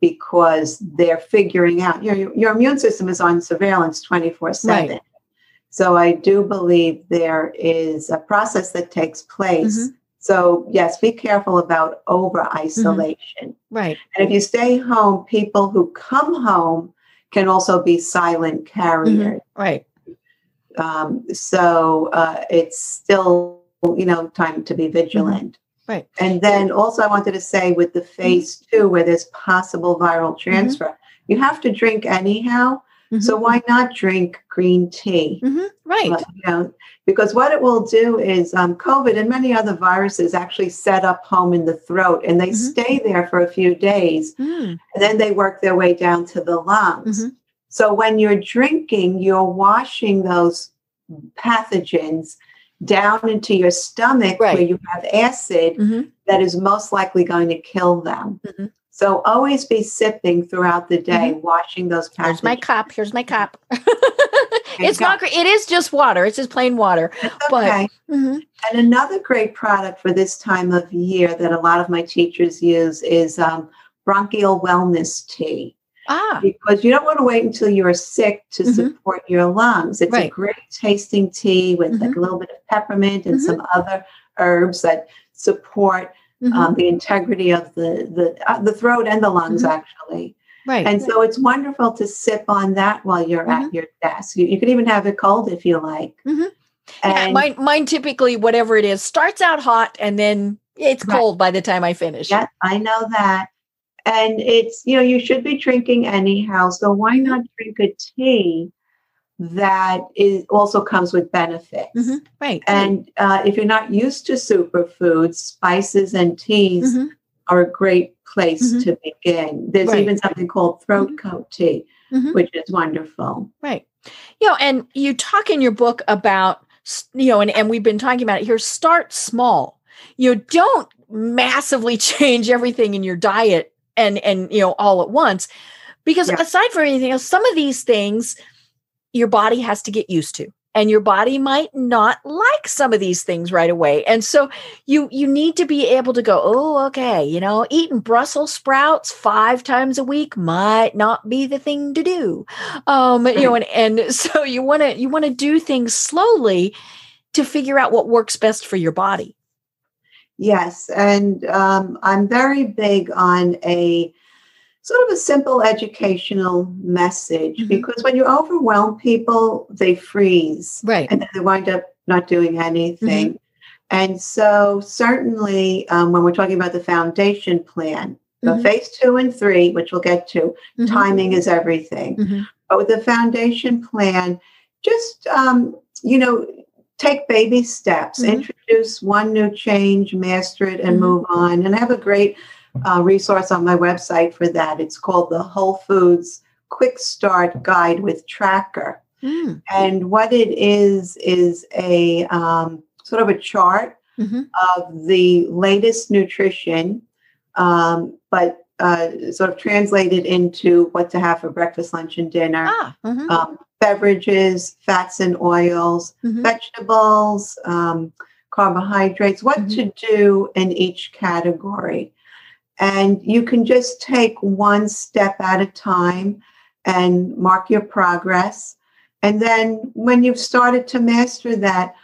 because they're figuring out you know, your, your immune system is on surveillance 24 7 so i do believe there is a process that takes place. Mm-hmm. so yes be careful about over isolation mm-hmm. right. And if you stay home people who come home can also be silent carriers. Mm-hmm. right um, so uh, it's still you know time to be vigilant Right. And then also, I wanted to say with the phase mm-hmm. two, where there's possible viral mm-hmm. transfer, mm-hmm. you have to drink anyhow. Mm-hmm. So why not drink green tea? Mm-hmm. Right. Uh, you know, because what it will do is um, COVID and many other viruses actually set up home in the throat and they mm-hmm. stay there for a few days mm. and then they work their way down to the lungs. So when you're drinking, you're washing those pathogens down into your stomach right. where you have acid mm-hmm. that is most likely going to kill them. Mm-hmm. So always be sipping throughout the day, mm-hmm. washing those pathogens. Here's my cup. Here's my cup. it's not great. It is just water. It's just plain water. It's okay. But, mm-hmm. And another great product for this time of year that a lot of my teachers use is um, bronchial wellness tea. Ah. Because you don't want to wait until you're sick to mm-hmm. support your lungs. It's right. a great tasting tea with mm-hmm. like a little bit of peppermint and mm-hmm. some other herbs that support um, mm-hmm. the integrity of the the uh, the throat and the lungs mm-hmm. actually. Right. And so it's wonderful to sip on that while you're at mm-hmm. your desk. You, you can even have it cold if you like. yeah, mine, mine typically, whatever it is, starts out hot and then it's right. cold by the time I finish. Yeah, I know that and it's you know you should be drinking anyhow so why not drink a tea that is also comes with benefits mm-hmm. right and uh, if you're not used to superfoods spices and teas mm-hmm. are a great place mm-hmm. to begin there's right. even something called throat mm-hmm. coat tea mm-hmm. which is wonderful right you know and you talk in your book about you know and, and we've been talking about it here start small you know don't massively change everything in your diet and and you know all at once. Because yeah. aside from anything else some of these things your body has to get used to and your body might not like some of these things right away. And so you you need to be able to go oh okay you know eating brussels sprouts five times a week might not be the thing to do. Um you know and and so you want to you want to do things slowly to figure out what works best for your body Yes, and um, I'm very big on a sort of a simple educational message mm-hmm. because when you overwhelm people, they freeze. Right. And then they wind up not doing anything. Mm-hmm. And so, certainly, um, when we're talking about the foundation plan, mm-hmm. the phase two and three, which we'll get to, mm-hmm. timing is everything. Mm-hmm. But with the foundation plan, just, um, you know, take baby steps, mm-hmm. introduce one new change, master it, and mm-hmm. move on. And I have a great uh, resource on my website for that. It's called the Whole Foods Quick Start Guide with Tracker. Mm. And what it is, is a um, sort of a chart mm-hmm. of the latest nutrition, um, but uh, sort of translated into what to have for breakfast, lunch, and dinner. Ah, mm-hmm. um, beverages, fats and oils, mm-hmm. vegetables, um, carbohydrates, what mm-hmm. to do in each category. And you can just take one step at a time and mark your progress. And then when you've started to master that,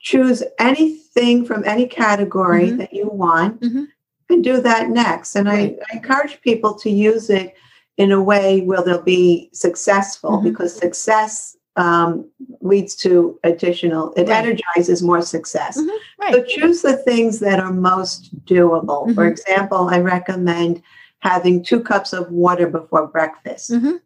choose anything from any category mm-hmm. that you want mm-hmm. and do that next. And right. I, I encourage people to use it in a way where they'll be successful mm-hmm. because success um, leads to additional it right. energizes more success mm-hmm. right. so choose the things that are most doable mm-hmm. for example i recommend having two cups of water before breakfast mm-hmm.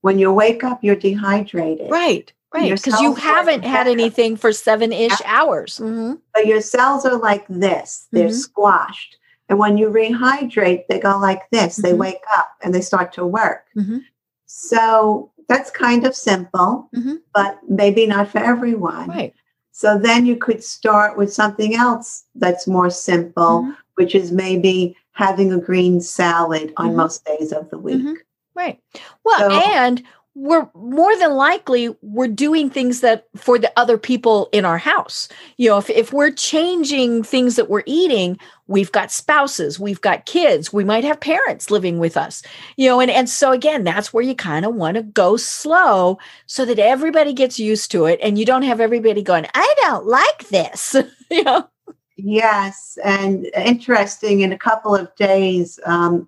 when you wake up you're dehydrated right right because you haven't had anything for seven-ish hours mm-hmm. but your cells are like this they're mm-hmm. squashed and when you rehydrate, they go like this they mm-hmm. wake up and they start to work. Mm-hmm. So that's kind of simple, mm-hmm. but maybe not for everyone. Right. So then you could start with something else that's more simple, mm-hmm. which is maybe having a green salad on mm-hmm. most days of the week. Mm-hmm. Right. Well, so, and we're more than likely we're doing things that for the other people in our house. You know if, if we're changing things that we're eating we've got spouses we've got kids we might have parents living with us. You know and, and so again that's where you kind of want to go slow so that everybody gets used to it and you don't have everybody going i don't like this. You know? Yes and interesting in a couple of days um,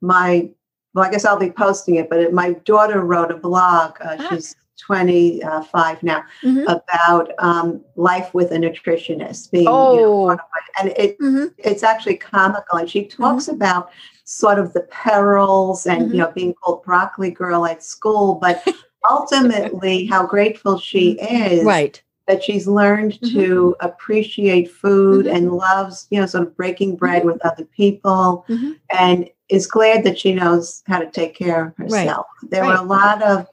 my well, I guess I'll be posting it, but it, my daughter wrote a blog. Uh, ah. She's 25 now mm-hmm. about um, life with a nutritionist being, oh. you know, oh. and it mm-hmm. it's actually comical. And she talks mm-hmm. about sort of the perils and, you mm-hmm. know, being called broccoli girl at school, but ultimately how grateful she mm-hmm. is. Right that she's learned mm-hmm. to appreciate food mm-hmm. and loves, you know, sort of breaking bread mm-hmm. with other people mm-hmm. and is glad that she knows how to take care of herself. Right. There right. were a lot of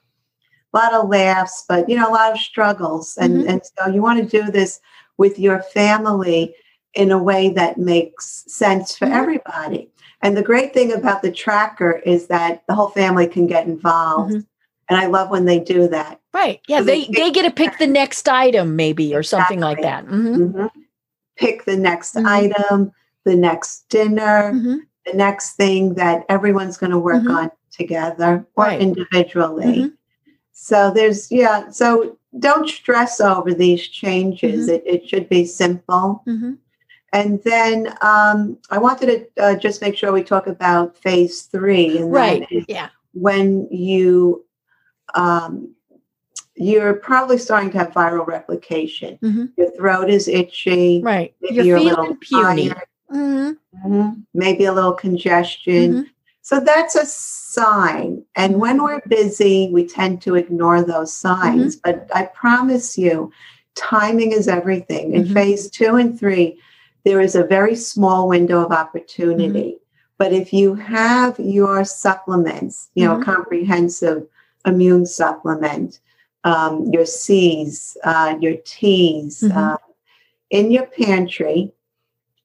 a lot of laughs, but you know, a lot of struggles. And mm-hmm. and so you want to do this with your family in a way that makes sense for mm-hmm. everybody. And the great thing about the tracker is that the whole family can get involved And I love when they do that. Right. Yeah. They they they get to pick the next item, maybe, or something like that. Mhm. Mhm. Pick the next Mhm. item, the next dinner. The next thing that everyone's going to work Mhm. on together or Right. individually. Mhm. So there's, yeah, so don't stress over these changes. Mm-hmm. It, it should be simple. Mhm. And then um, I wanted to uh, just make sure we talk about phase three. And Right. Yeah. when you, um, you're probably starting to have viral replication. Mhm. Your throat is itchy. Right. You're you're a feeling little puny. tired. Mhm. Mhm. Maybe a little congestion. Mhm. So that's a sign. And when we're busy, we tend to ignore those signs. But I promise you, timing is everything. In Mhm. phase two and three, there is a very small window of opportunity. But if you have your supplements, you know, comprehensive immune supplement, um, your C's, uh, your teas, uh, in your pantry,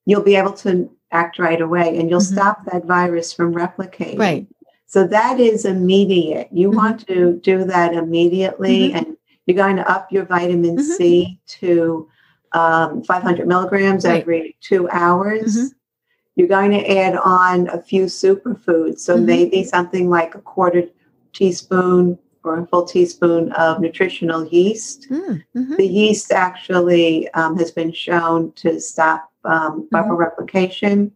you'll be able to act right away and you'll Mhm. stop that virus from replicating. Right. So that is immediate. You Mhm. want to do that immediately, Mhm. and you're going to up your vitamin Mhm. C to um, 500 milligrams Right. every two hours. Mhm. You're going to add on a few superfoods. So Mhm. maybe something like a quarter teaspoon or a full teaspoon of nutritional yeast. Mm, mhm. The yeast actually um, has been shown to stop um, Mm-hmm. replication,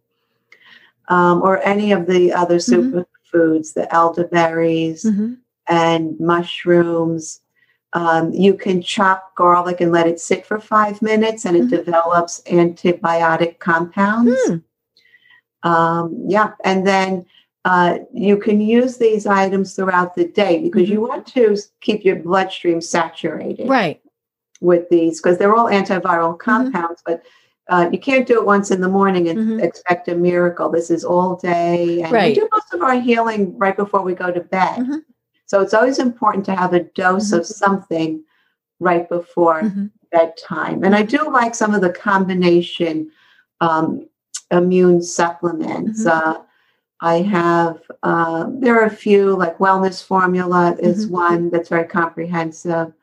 um, or any of the other Mhm. superfoods, the elderberries Mhm. and mushrooms. Um, you can chop garlic and let it sit for five minutes, and it Mhm. develops antibiotic compounds. Mm. Um, yeah, and then uh, you can use these items throughout the day because you want to keep your bloodstream saturated Right. with these because they're all antiviral compounds, but uh, you can't do it once in the morning and Mhm. expect a miracle. This is all day, and Right. we do most of our healing right before we go to bed. Mhm. So it's always important to have a dose of something right before bedtime. And I do like some of the combination um, immune supplements. Uh, I have, uh, there are a few, like Wellness Formula is Mhm. one that's very comprehensive.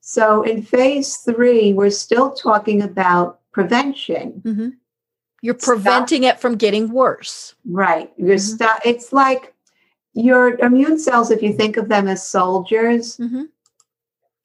So in phase three, we're still talking about prevention, Mhm. You're Stop. preventing it from getting worse. right? You're Mhm. sta- it's like your immune cells, if you think of them as soldiers, Mhm.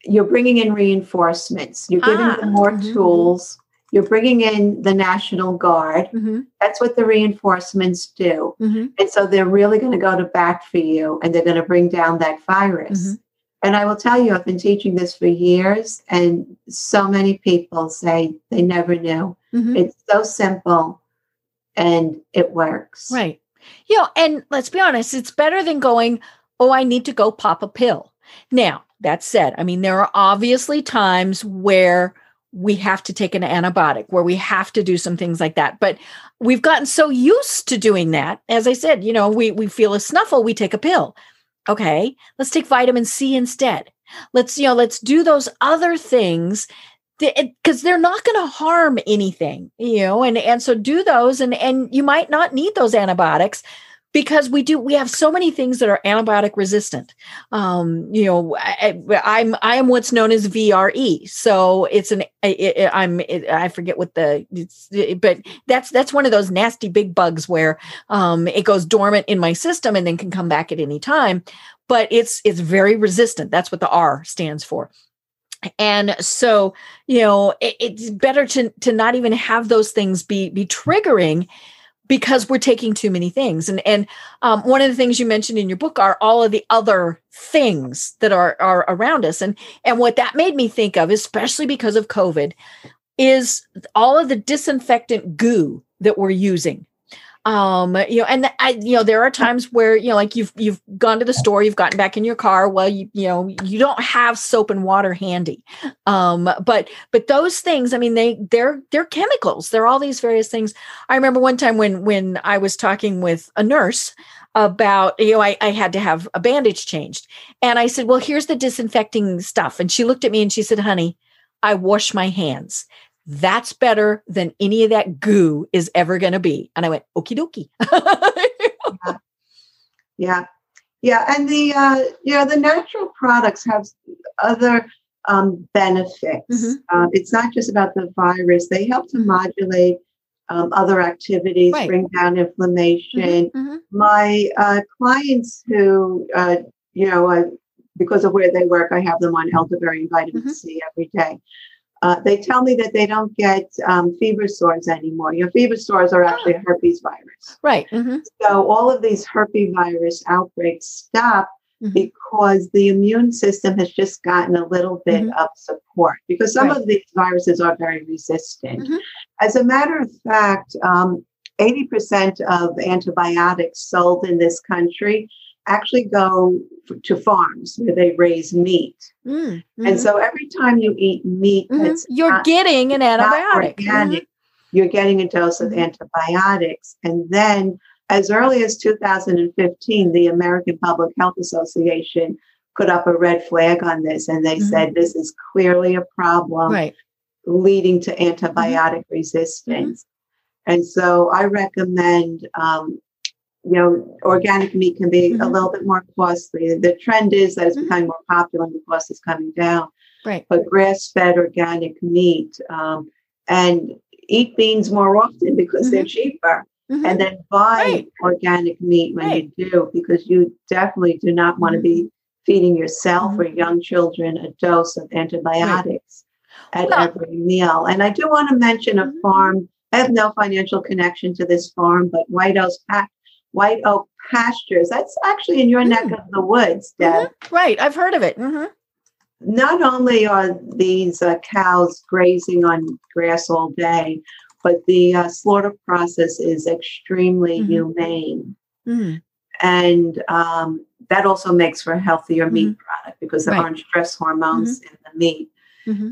you're bringing in reinforcements, you're giving Ah, them more mhm. tools, you're bringing in the National Guard. Mhm. That's what the reinforcements do. Mhm. And so they're really going to go to bat for you and they're going to bring down that virus. Mhm. And I will tell you, I've been teaching this for years, and so many people say they never knew. Mhm. It's so simple and it works. Right. You know, and let's be honest, it's better than going, oh, I need to go pop a pill. Now, that said, I mean, there are obviously times where we have to take an antibiotic, where we have to do some things like that. But we've gotten so used to doing that. As I said, you know, we, we feel a snuffle, we take a pill. Okay, let's take vitamin C instead. Let's, you know, let's do those other things because they're not going to harm anything you know and and so do those and and you might not need those antibiotics because we do we have so many things that are antibiotic resistant. Um you know I, i'm i am what's known as vre so it's an I, i'm i forget what the it's but that's that's one of those nasty big bugs where um it goes dormant in my system and then can come back at any time. But it's it's very resistant. That's what the r stands for. And so you know it, it's better to to not even have those things be be triggering because we're taking too many things. And and um, one of the things you mentioned in your book are all of the other things that are are around us. And and what that made me think of especially because of covid is all of the disinfectant goo that we're using um you know and i you know there are times where you know like you've you've gone to the store you've gotten back in your car well you you know you don't have soap and water handy. Um but but those things i mean they they're they're chemicals. They're all these various things. I remember one time when when i was talking with a nurse about you know I, I had to have a bandage changed. And i said well here's the disinfecting stuff. And she looked at me and she said honey i wash my hands that's better than any of that goo is ever going to be. And I went, okie dokie. Yeah. Yeah, and the uh, you know the natural products have other um, benefits. Mhm. Uh, it's not just about the virus; they help to modulate um, other activities, Right. bring down inflammation. Mhm. My uh, clients who uh, you know uh, because of where they work, I have them on elderberry and vitamin Mhm. C every day. Uh, they tell me that they don't get um, fever sores anymore. Your fever sores are actually a herpes virus. Right. Mhm. So all of these herpes virus outbreaks stop Mhm. because the immune system has just gotten a little bit of support because some Right. of these viruses are very resistant. Mhm. As a matter of fact, um, 80% of antibiotics sold in this country actually go f- to farms where they raise meat. Mm, And mhm. so every time you eat meat Mhm. that's you're not- getting an antibiotic. Mm-hmm. you're getting a dose of Mhm. antibiotics. And then, as early as 2015, the American Public Health Association put up a red flag on this and they said this is clearly a problem. Right. leading to antibiotic resistance. And so I recommend, um, you know, organic meat can be a Mhm. little bit more costly. The trend is that it's Mhm. becoming more popular and the cost is coming down Right. but grass fed organic meat um, and eat beans more often because they're cheaper Mhm. and then buy Right. organic meat when Right. you do because you definitely do not want to be feeding yourself or young children a dose of antibiotics at Well- every meal and i do want to mention a farm i have no financial connection to this farm but white oak, pa- white oak pastures that's actually in your neck Mm. of the woods deb Mhm. Right. I've heard of it. Mhm. not only are these uh, cows grazing on grass all day, but the uh, slaughter process is extremely Mhm. humane. Mhm. And um, that also makes for a healthier meat product because there Mm-hmm. Right. aren't stress hormones in the meat.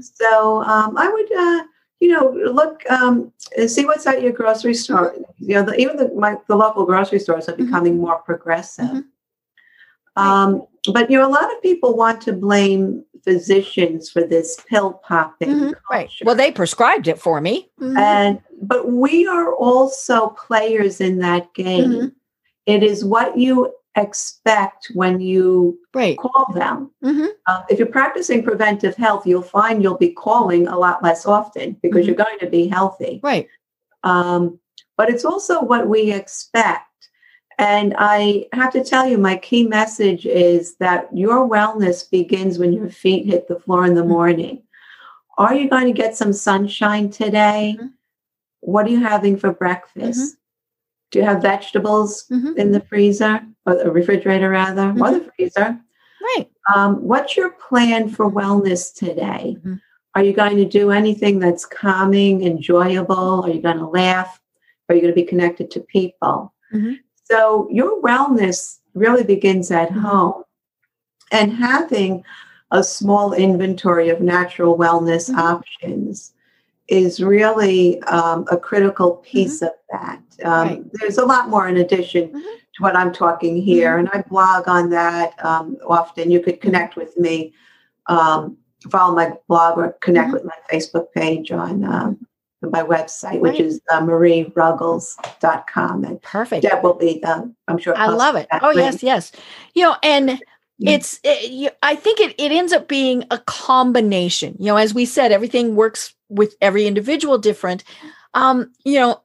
So um, I would, uh, you know, look um, and see what's at your grocery store. You know, the, even the, my, the local grocery stores are Mhm. becoming more progressive. Mhm. Um, but you know, a lot of people want to blame physicians for this pill popping. Mhm. Right. Well, they prescribed it for me. Mhm. and but we are also players in that game. Mhm. It is what you expect when you Right. call them. Mhm. Uh, if you're practicing preventive health, you'll find you'll be calling a lot less often because Mhm. you're going to be healthy. Right. Um, but it's also what we expect. And I have to tell you, my key message is that your wellness begins when your feet hit the floor in the Mhm. morning. Are you going to get some sunshine today? Mhm. What are you having for breakfast? Do you have vegetables in the freezer or the refrigerator, rather, or the freezer? Right. Um, what's your plan for wellness today? Mhm. Are you going to do anything that's calming, enjoyable? Are you going to laugh? Are you going to be connected to people? Mhm. So, your wellness really begins at Mhm. home. And having a small inventory of natural wellness Mhm. options is really um, a critical piece of that. Um, Mm-hmm. Right. There's a lot more in addition what I'm talking here, and I blog on that um, often. You could connect with me, um, follow my blog, or connect Mhm. with my Facebook page on um, my website, which Right. is uh, marieruggles.com. And Perfect. Deb will be, the, I'm sure. I love it. Oh, link. yes, yes. You know, and it's it, you, i think it, it ends up being a combination you know as we said everything works with every individual different um you know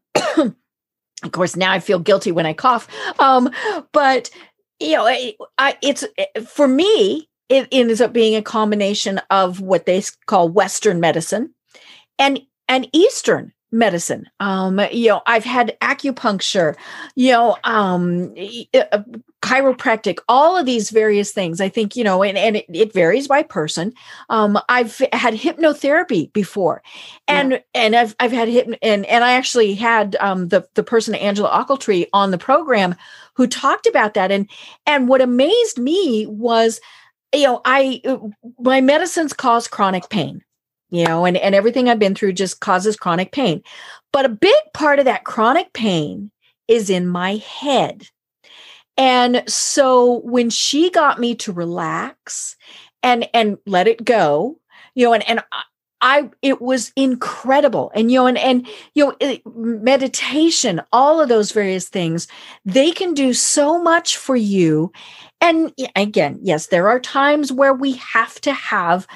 of course now i feel guilty when i cough um but you know I, I it's for me it ends up being a combination of what they call western medicine and and eastern medicine. Um you know i've had acupuncture you know um e- uh, chiropractic all of these various things i think you know and, and it, it varies by person. Um i've had hypnotherapy before and and i've i've had hypno and and i actually had um the the person angela Ockeltree on the program who talked about that. And and what amazed me was you know i my medicines cause chronic pain you know and and everything i've been through just causes chronic pain. But a big part of that chronic pain is in my head and so when she got me to relax and and let it go, you know, and and I- it was incredible. And you know, and and you know, it, meditation, all of those various things, they can do so much for you. And again, yes, there are times where we have to have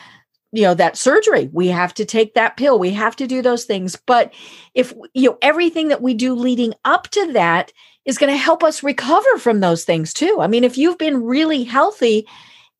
you know that surgery we have to take that pill we have to do those things but if you know everything that we do leading up to that is going to help us recover from those things too i mean if you've been really healthy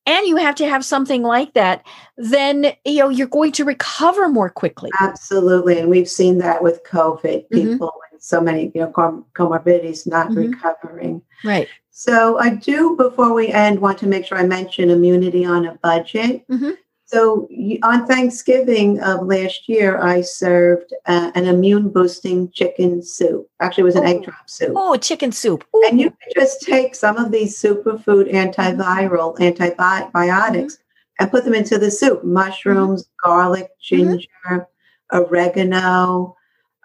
and you have to have something like that then you know you're going to recover more quickly absolutely and we've seen that with covid mm-hmm. people mm-hmm. with so many you know com- comorbidities not mm-hmm. recovering right so i do before we end want to make sure i mention immunity on a budget mm-hmm. So on Thanksgiving of last year, I served uh, an immune boosting chicken soup. Actually, it was an oh. egg drop soup. Oh, chicken soup. Ooh. And you could just take some of these superfood antiviral antibiotics mm-hmm. and put them into the soup mushrooms, mm-hmm. garlic, mm-hmm. ginger, mm-hmm. oregano,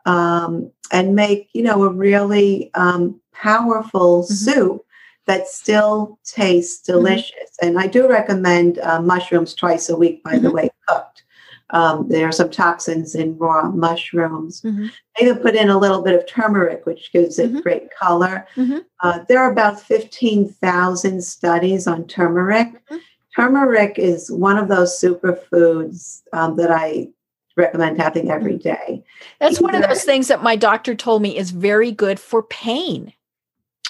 um, and make, you know, a really um, powerful mm-hmm. soup that still tastes mm-hmm. delicious. Mm-hmm. And I do recommend uh, mushrooms twice a week, by mm-hmm. the way, cooked. Um, there are some toxins in raw mushrooms. Mm-hmm. Even put in a little bit of turmeric, which gives it mm-hmm. great color. Mm-hmm. Uh, there are about 15,000 studies on turmeric. Turmeric is one of those superfoods um, that I recommend having every day. That's Either, one of those things that my doctor told me is very good for pain.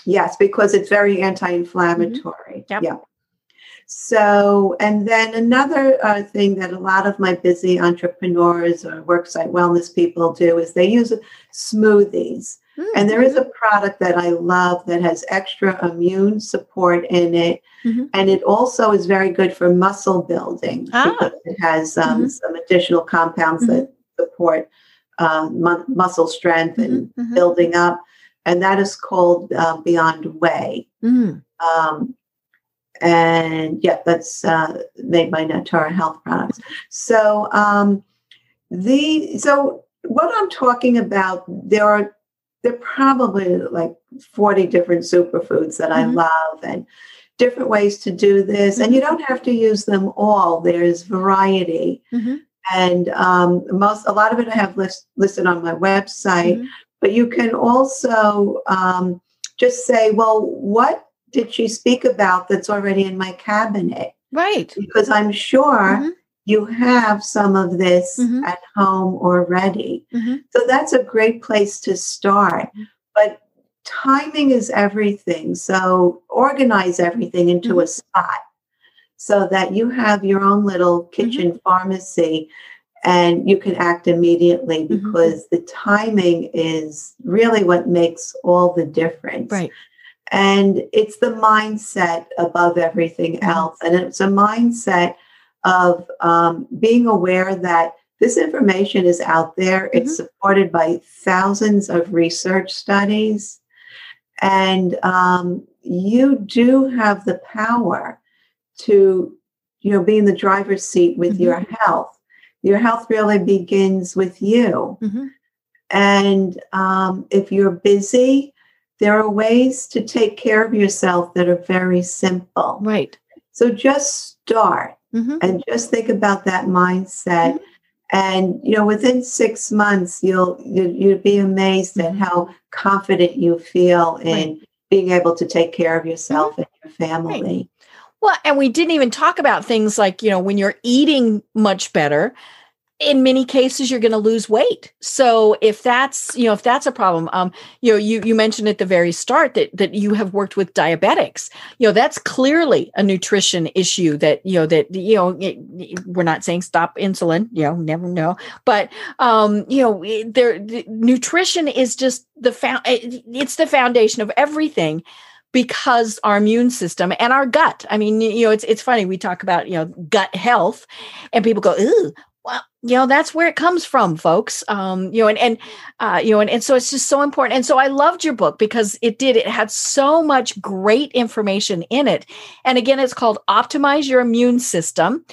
Yes, because it's very anti-inflammatory. Mm-hmm. Yep. Yeah. So, and then another uh, thing that a lot of my busy entrepreneurs or worksite wellness people do is they use smoothies. Mm-hmm. And there is a product that I love that has extra immune support in it. Mm-hmm. And it also is very good for muscle building ah. because it has um, mm-hmm. some additional compounds that mm-hmm. support uh, mu- muscle strength and mm-hmm. Building up and that is called uh, Beyond Whey. Mm. Um, and yeah, that's uh, made by Natura Health Products. So um, the so what I'm talking about, there are there are probably like 40 different superfoods that mm-hmm. I love and different ways to do this. And you mm-hmm. don't have to use them all. There's variety. Mm-hmm. And um, most a lot of it I have list, listed on my website. But you can also um, just say, well, what did she speak about that's already in my cabinet? Right. Because I'm sure mm-hmm. you have some of this mm-hmm. at home already. Mm-hmm. So that's a great place to start. Mm-hmm. But timing is everything. So organize everything into mm-hmm. a spot so that you have your own little kitchen mm-hmm. pharmacy and you can act immediately mm-hmm. because mm-hmm. the timing is really what makes all the difference. Right. And it's the mindset above everything mm-hmm. else. And it's a mindset of um, being aware that this information is out there. Mm-hmm. It's supported by thousands of research studies. And um, you do have the power to, you know, be in the driver's seat with mm-hmm. your health your health really begins with you. Mm-hmm. And um, if you're busy, there are ways to take care of yourself that are very simple. Right. So just start mm-hmm. and just think about that mindset. Mm-hmm. And you know, within six months, you'll you, you'll be amazed at mm-hmm. how confident you feel in right. being able to take care of yourself mm-hmm. and your family. Right. Well, and we didn't even talk about things like, you know, when you're eating much better, in many cases you're going to lose weight. So if that's you know if that's a problem um you know you you mentioned at the very start that that you have worked with diabetics. You know that's clearly a nutrition issue that you know that you know it, we're not saying stop insulin you know never know. But um you know there the, nutrition is just the found it's the foundation of everything because our immune system and our gut. I mean, you know, it's it's funny we talk about you know gut health, and people go, "Ooh, well, you know, that's where it comes from, folks. Um, you know, and and uh, you know, and, and so it's just so important. And so I loved your book because it did, it had so much great information in it. And again, it's called Optimize Your Immune System.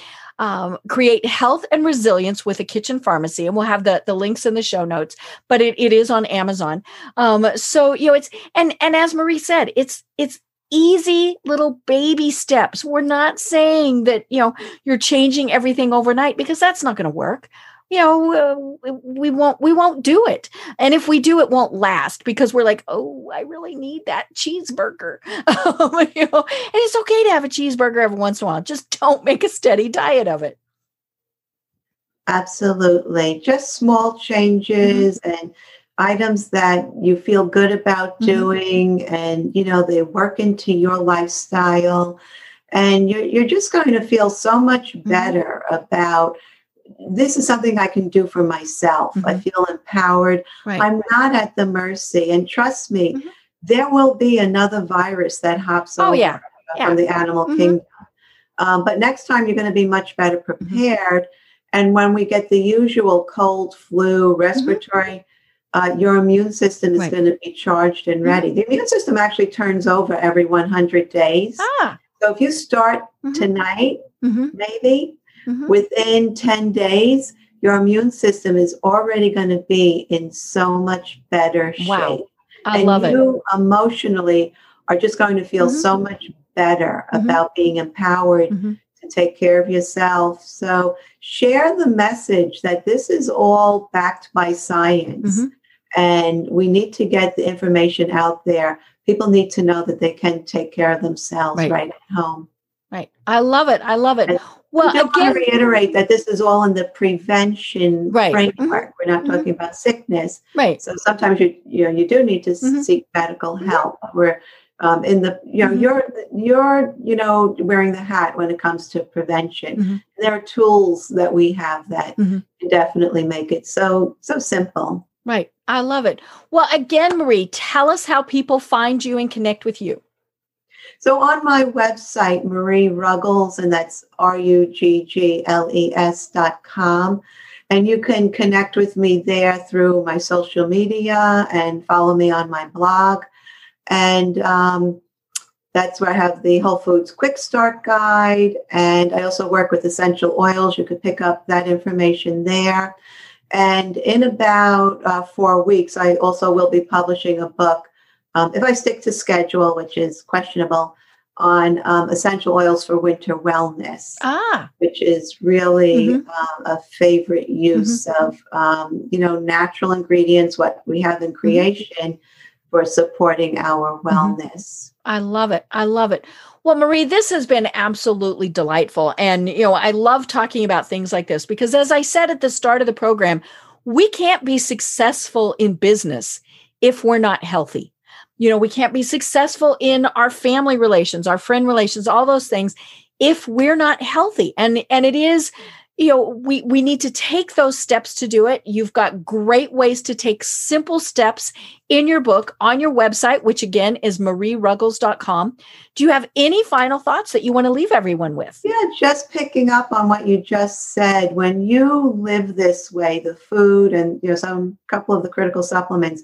Um, create health and resilience with a kitchen pharmacy and we'll have the, the links in the show notes but it, it is on amazon um, so you know it's and and as marie said it's it's easy little baby steps. We're not saying that, you know, you're changing everything overnight because that's not going to work. You know uh, we won't we won't do it and if we do it won't last because we're like oh i really need that cheeseburger you know and it's okay to have a cheeseburger every once in a while just don't make a steady diet of it absolutely just small changes mm-hmm. and items that you feel good about mm-hmm. doing and you know they work into your lifestyle and you're, you're just going to feel so much mm-hmm. better mm-hmm. about this is something I can do for myself. Mm-hmm. I feel empowered. Right. I'm not at the mercy. And trust me, mm-hmm. there will be another virus that hops oh. Yeah. from the animal mm-hmm. kingdom. Um, but next time you're going to be much better mm-hmm. prepared. And when we get the usual cold, flu, mm-hmm. respiratory, uh, your immune system is right. going to be charged and ready. Mm-hmm. The immune system actually turns over every 100 days. Ah. So if you start tonight, maybe mm-hmm. within 10 days, your immune system is already going to be in so much better shape. Wow. I and love you it. emotionally are just going to feel mm-hmm. so much better mm-hmm. about being empowered mm-hmm. to take care of yourself. So share the message that this is all backed by science. Mm-hmm. And we need to get the information out there. People need to know that they can take care of themselves right, right at home. Right. I love it. I love it. And well, I again, reiterate that this is all in the prevention right. framework. Mm-hmm. We're not talking mm-hmm. about sickness. Right. So sometimes you you know you do need to mm-hmm. seek medical mm-hmm. help. We're um, in the you know mm-hmm. you're you're you know wearing the hat when it comes to prevention. Mm-hmm. There are tools that we have that can definitely make it so so simple. Right. I love it. Well, again, Marie, tell us how people find you and connect with you. So on my website, Marie Ruggles, and that's R U G G L E S dot com. And you can connect with me there through my social media and follow me on my blog. And um, that's where I have the Whole Foods Quick Start Guide. And I also work with essential oils. You could pick up that information there. And in about uh, four weeks, I also will be publishing a book um, if I stick to schedule, which is questionable, on um, essential oils for winter wellness, ah. which is really mm-hmm. uh, a favorite use mm-hmm. of um, you know natural ingredients, what we have in mm-hmm. creation mm-hmm. for supporting our mm-hmm. wellness. I love it. I love it. Well, Marie, this has been absolutely delightful. And, you know, I love talking about things like this because, as I said at the start of the program, we can't be successful in business if we're not healthy you know we can't be successful in our family relations our friend relations all those things if we're not healthy. And and it is you know we we need to take those steps to do it. You've got great ways to take simple steps in your book on your website which again is marieruggles.com do you have any final thoughts that you want to leave everyone with? Yeah just picking up on what you just said. When you live this way the food and you know some couple of the critical supplements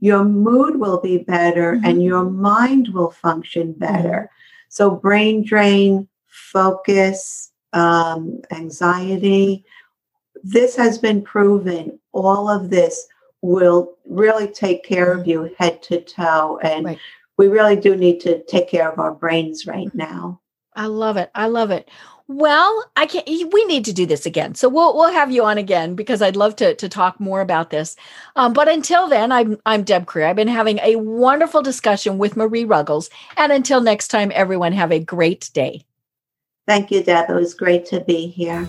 your mood will be better mm-hmm. and your mind will function better. Mm-hmm. So, brain drain, focus, um, anxiety, this has been proven. All of this will really take care of mm-hmm. you head to toe. And right. we really do need to take care of our brains right mm-hmm. now. I love it. I love it. Well, I can't. We need to do this again, so we'll we'll have you on again because I'd love to to talk more about this. Um, but until then, I'm I'm Deb Krier. I've been having a wonderful discussion with Marie Ruggles, and until next time, everyone have a great day. Thank you, Deb. It was great to be here.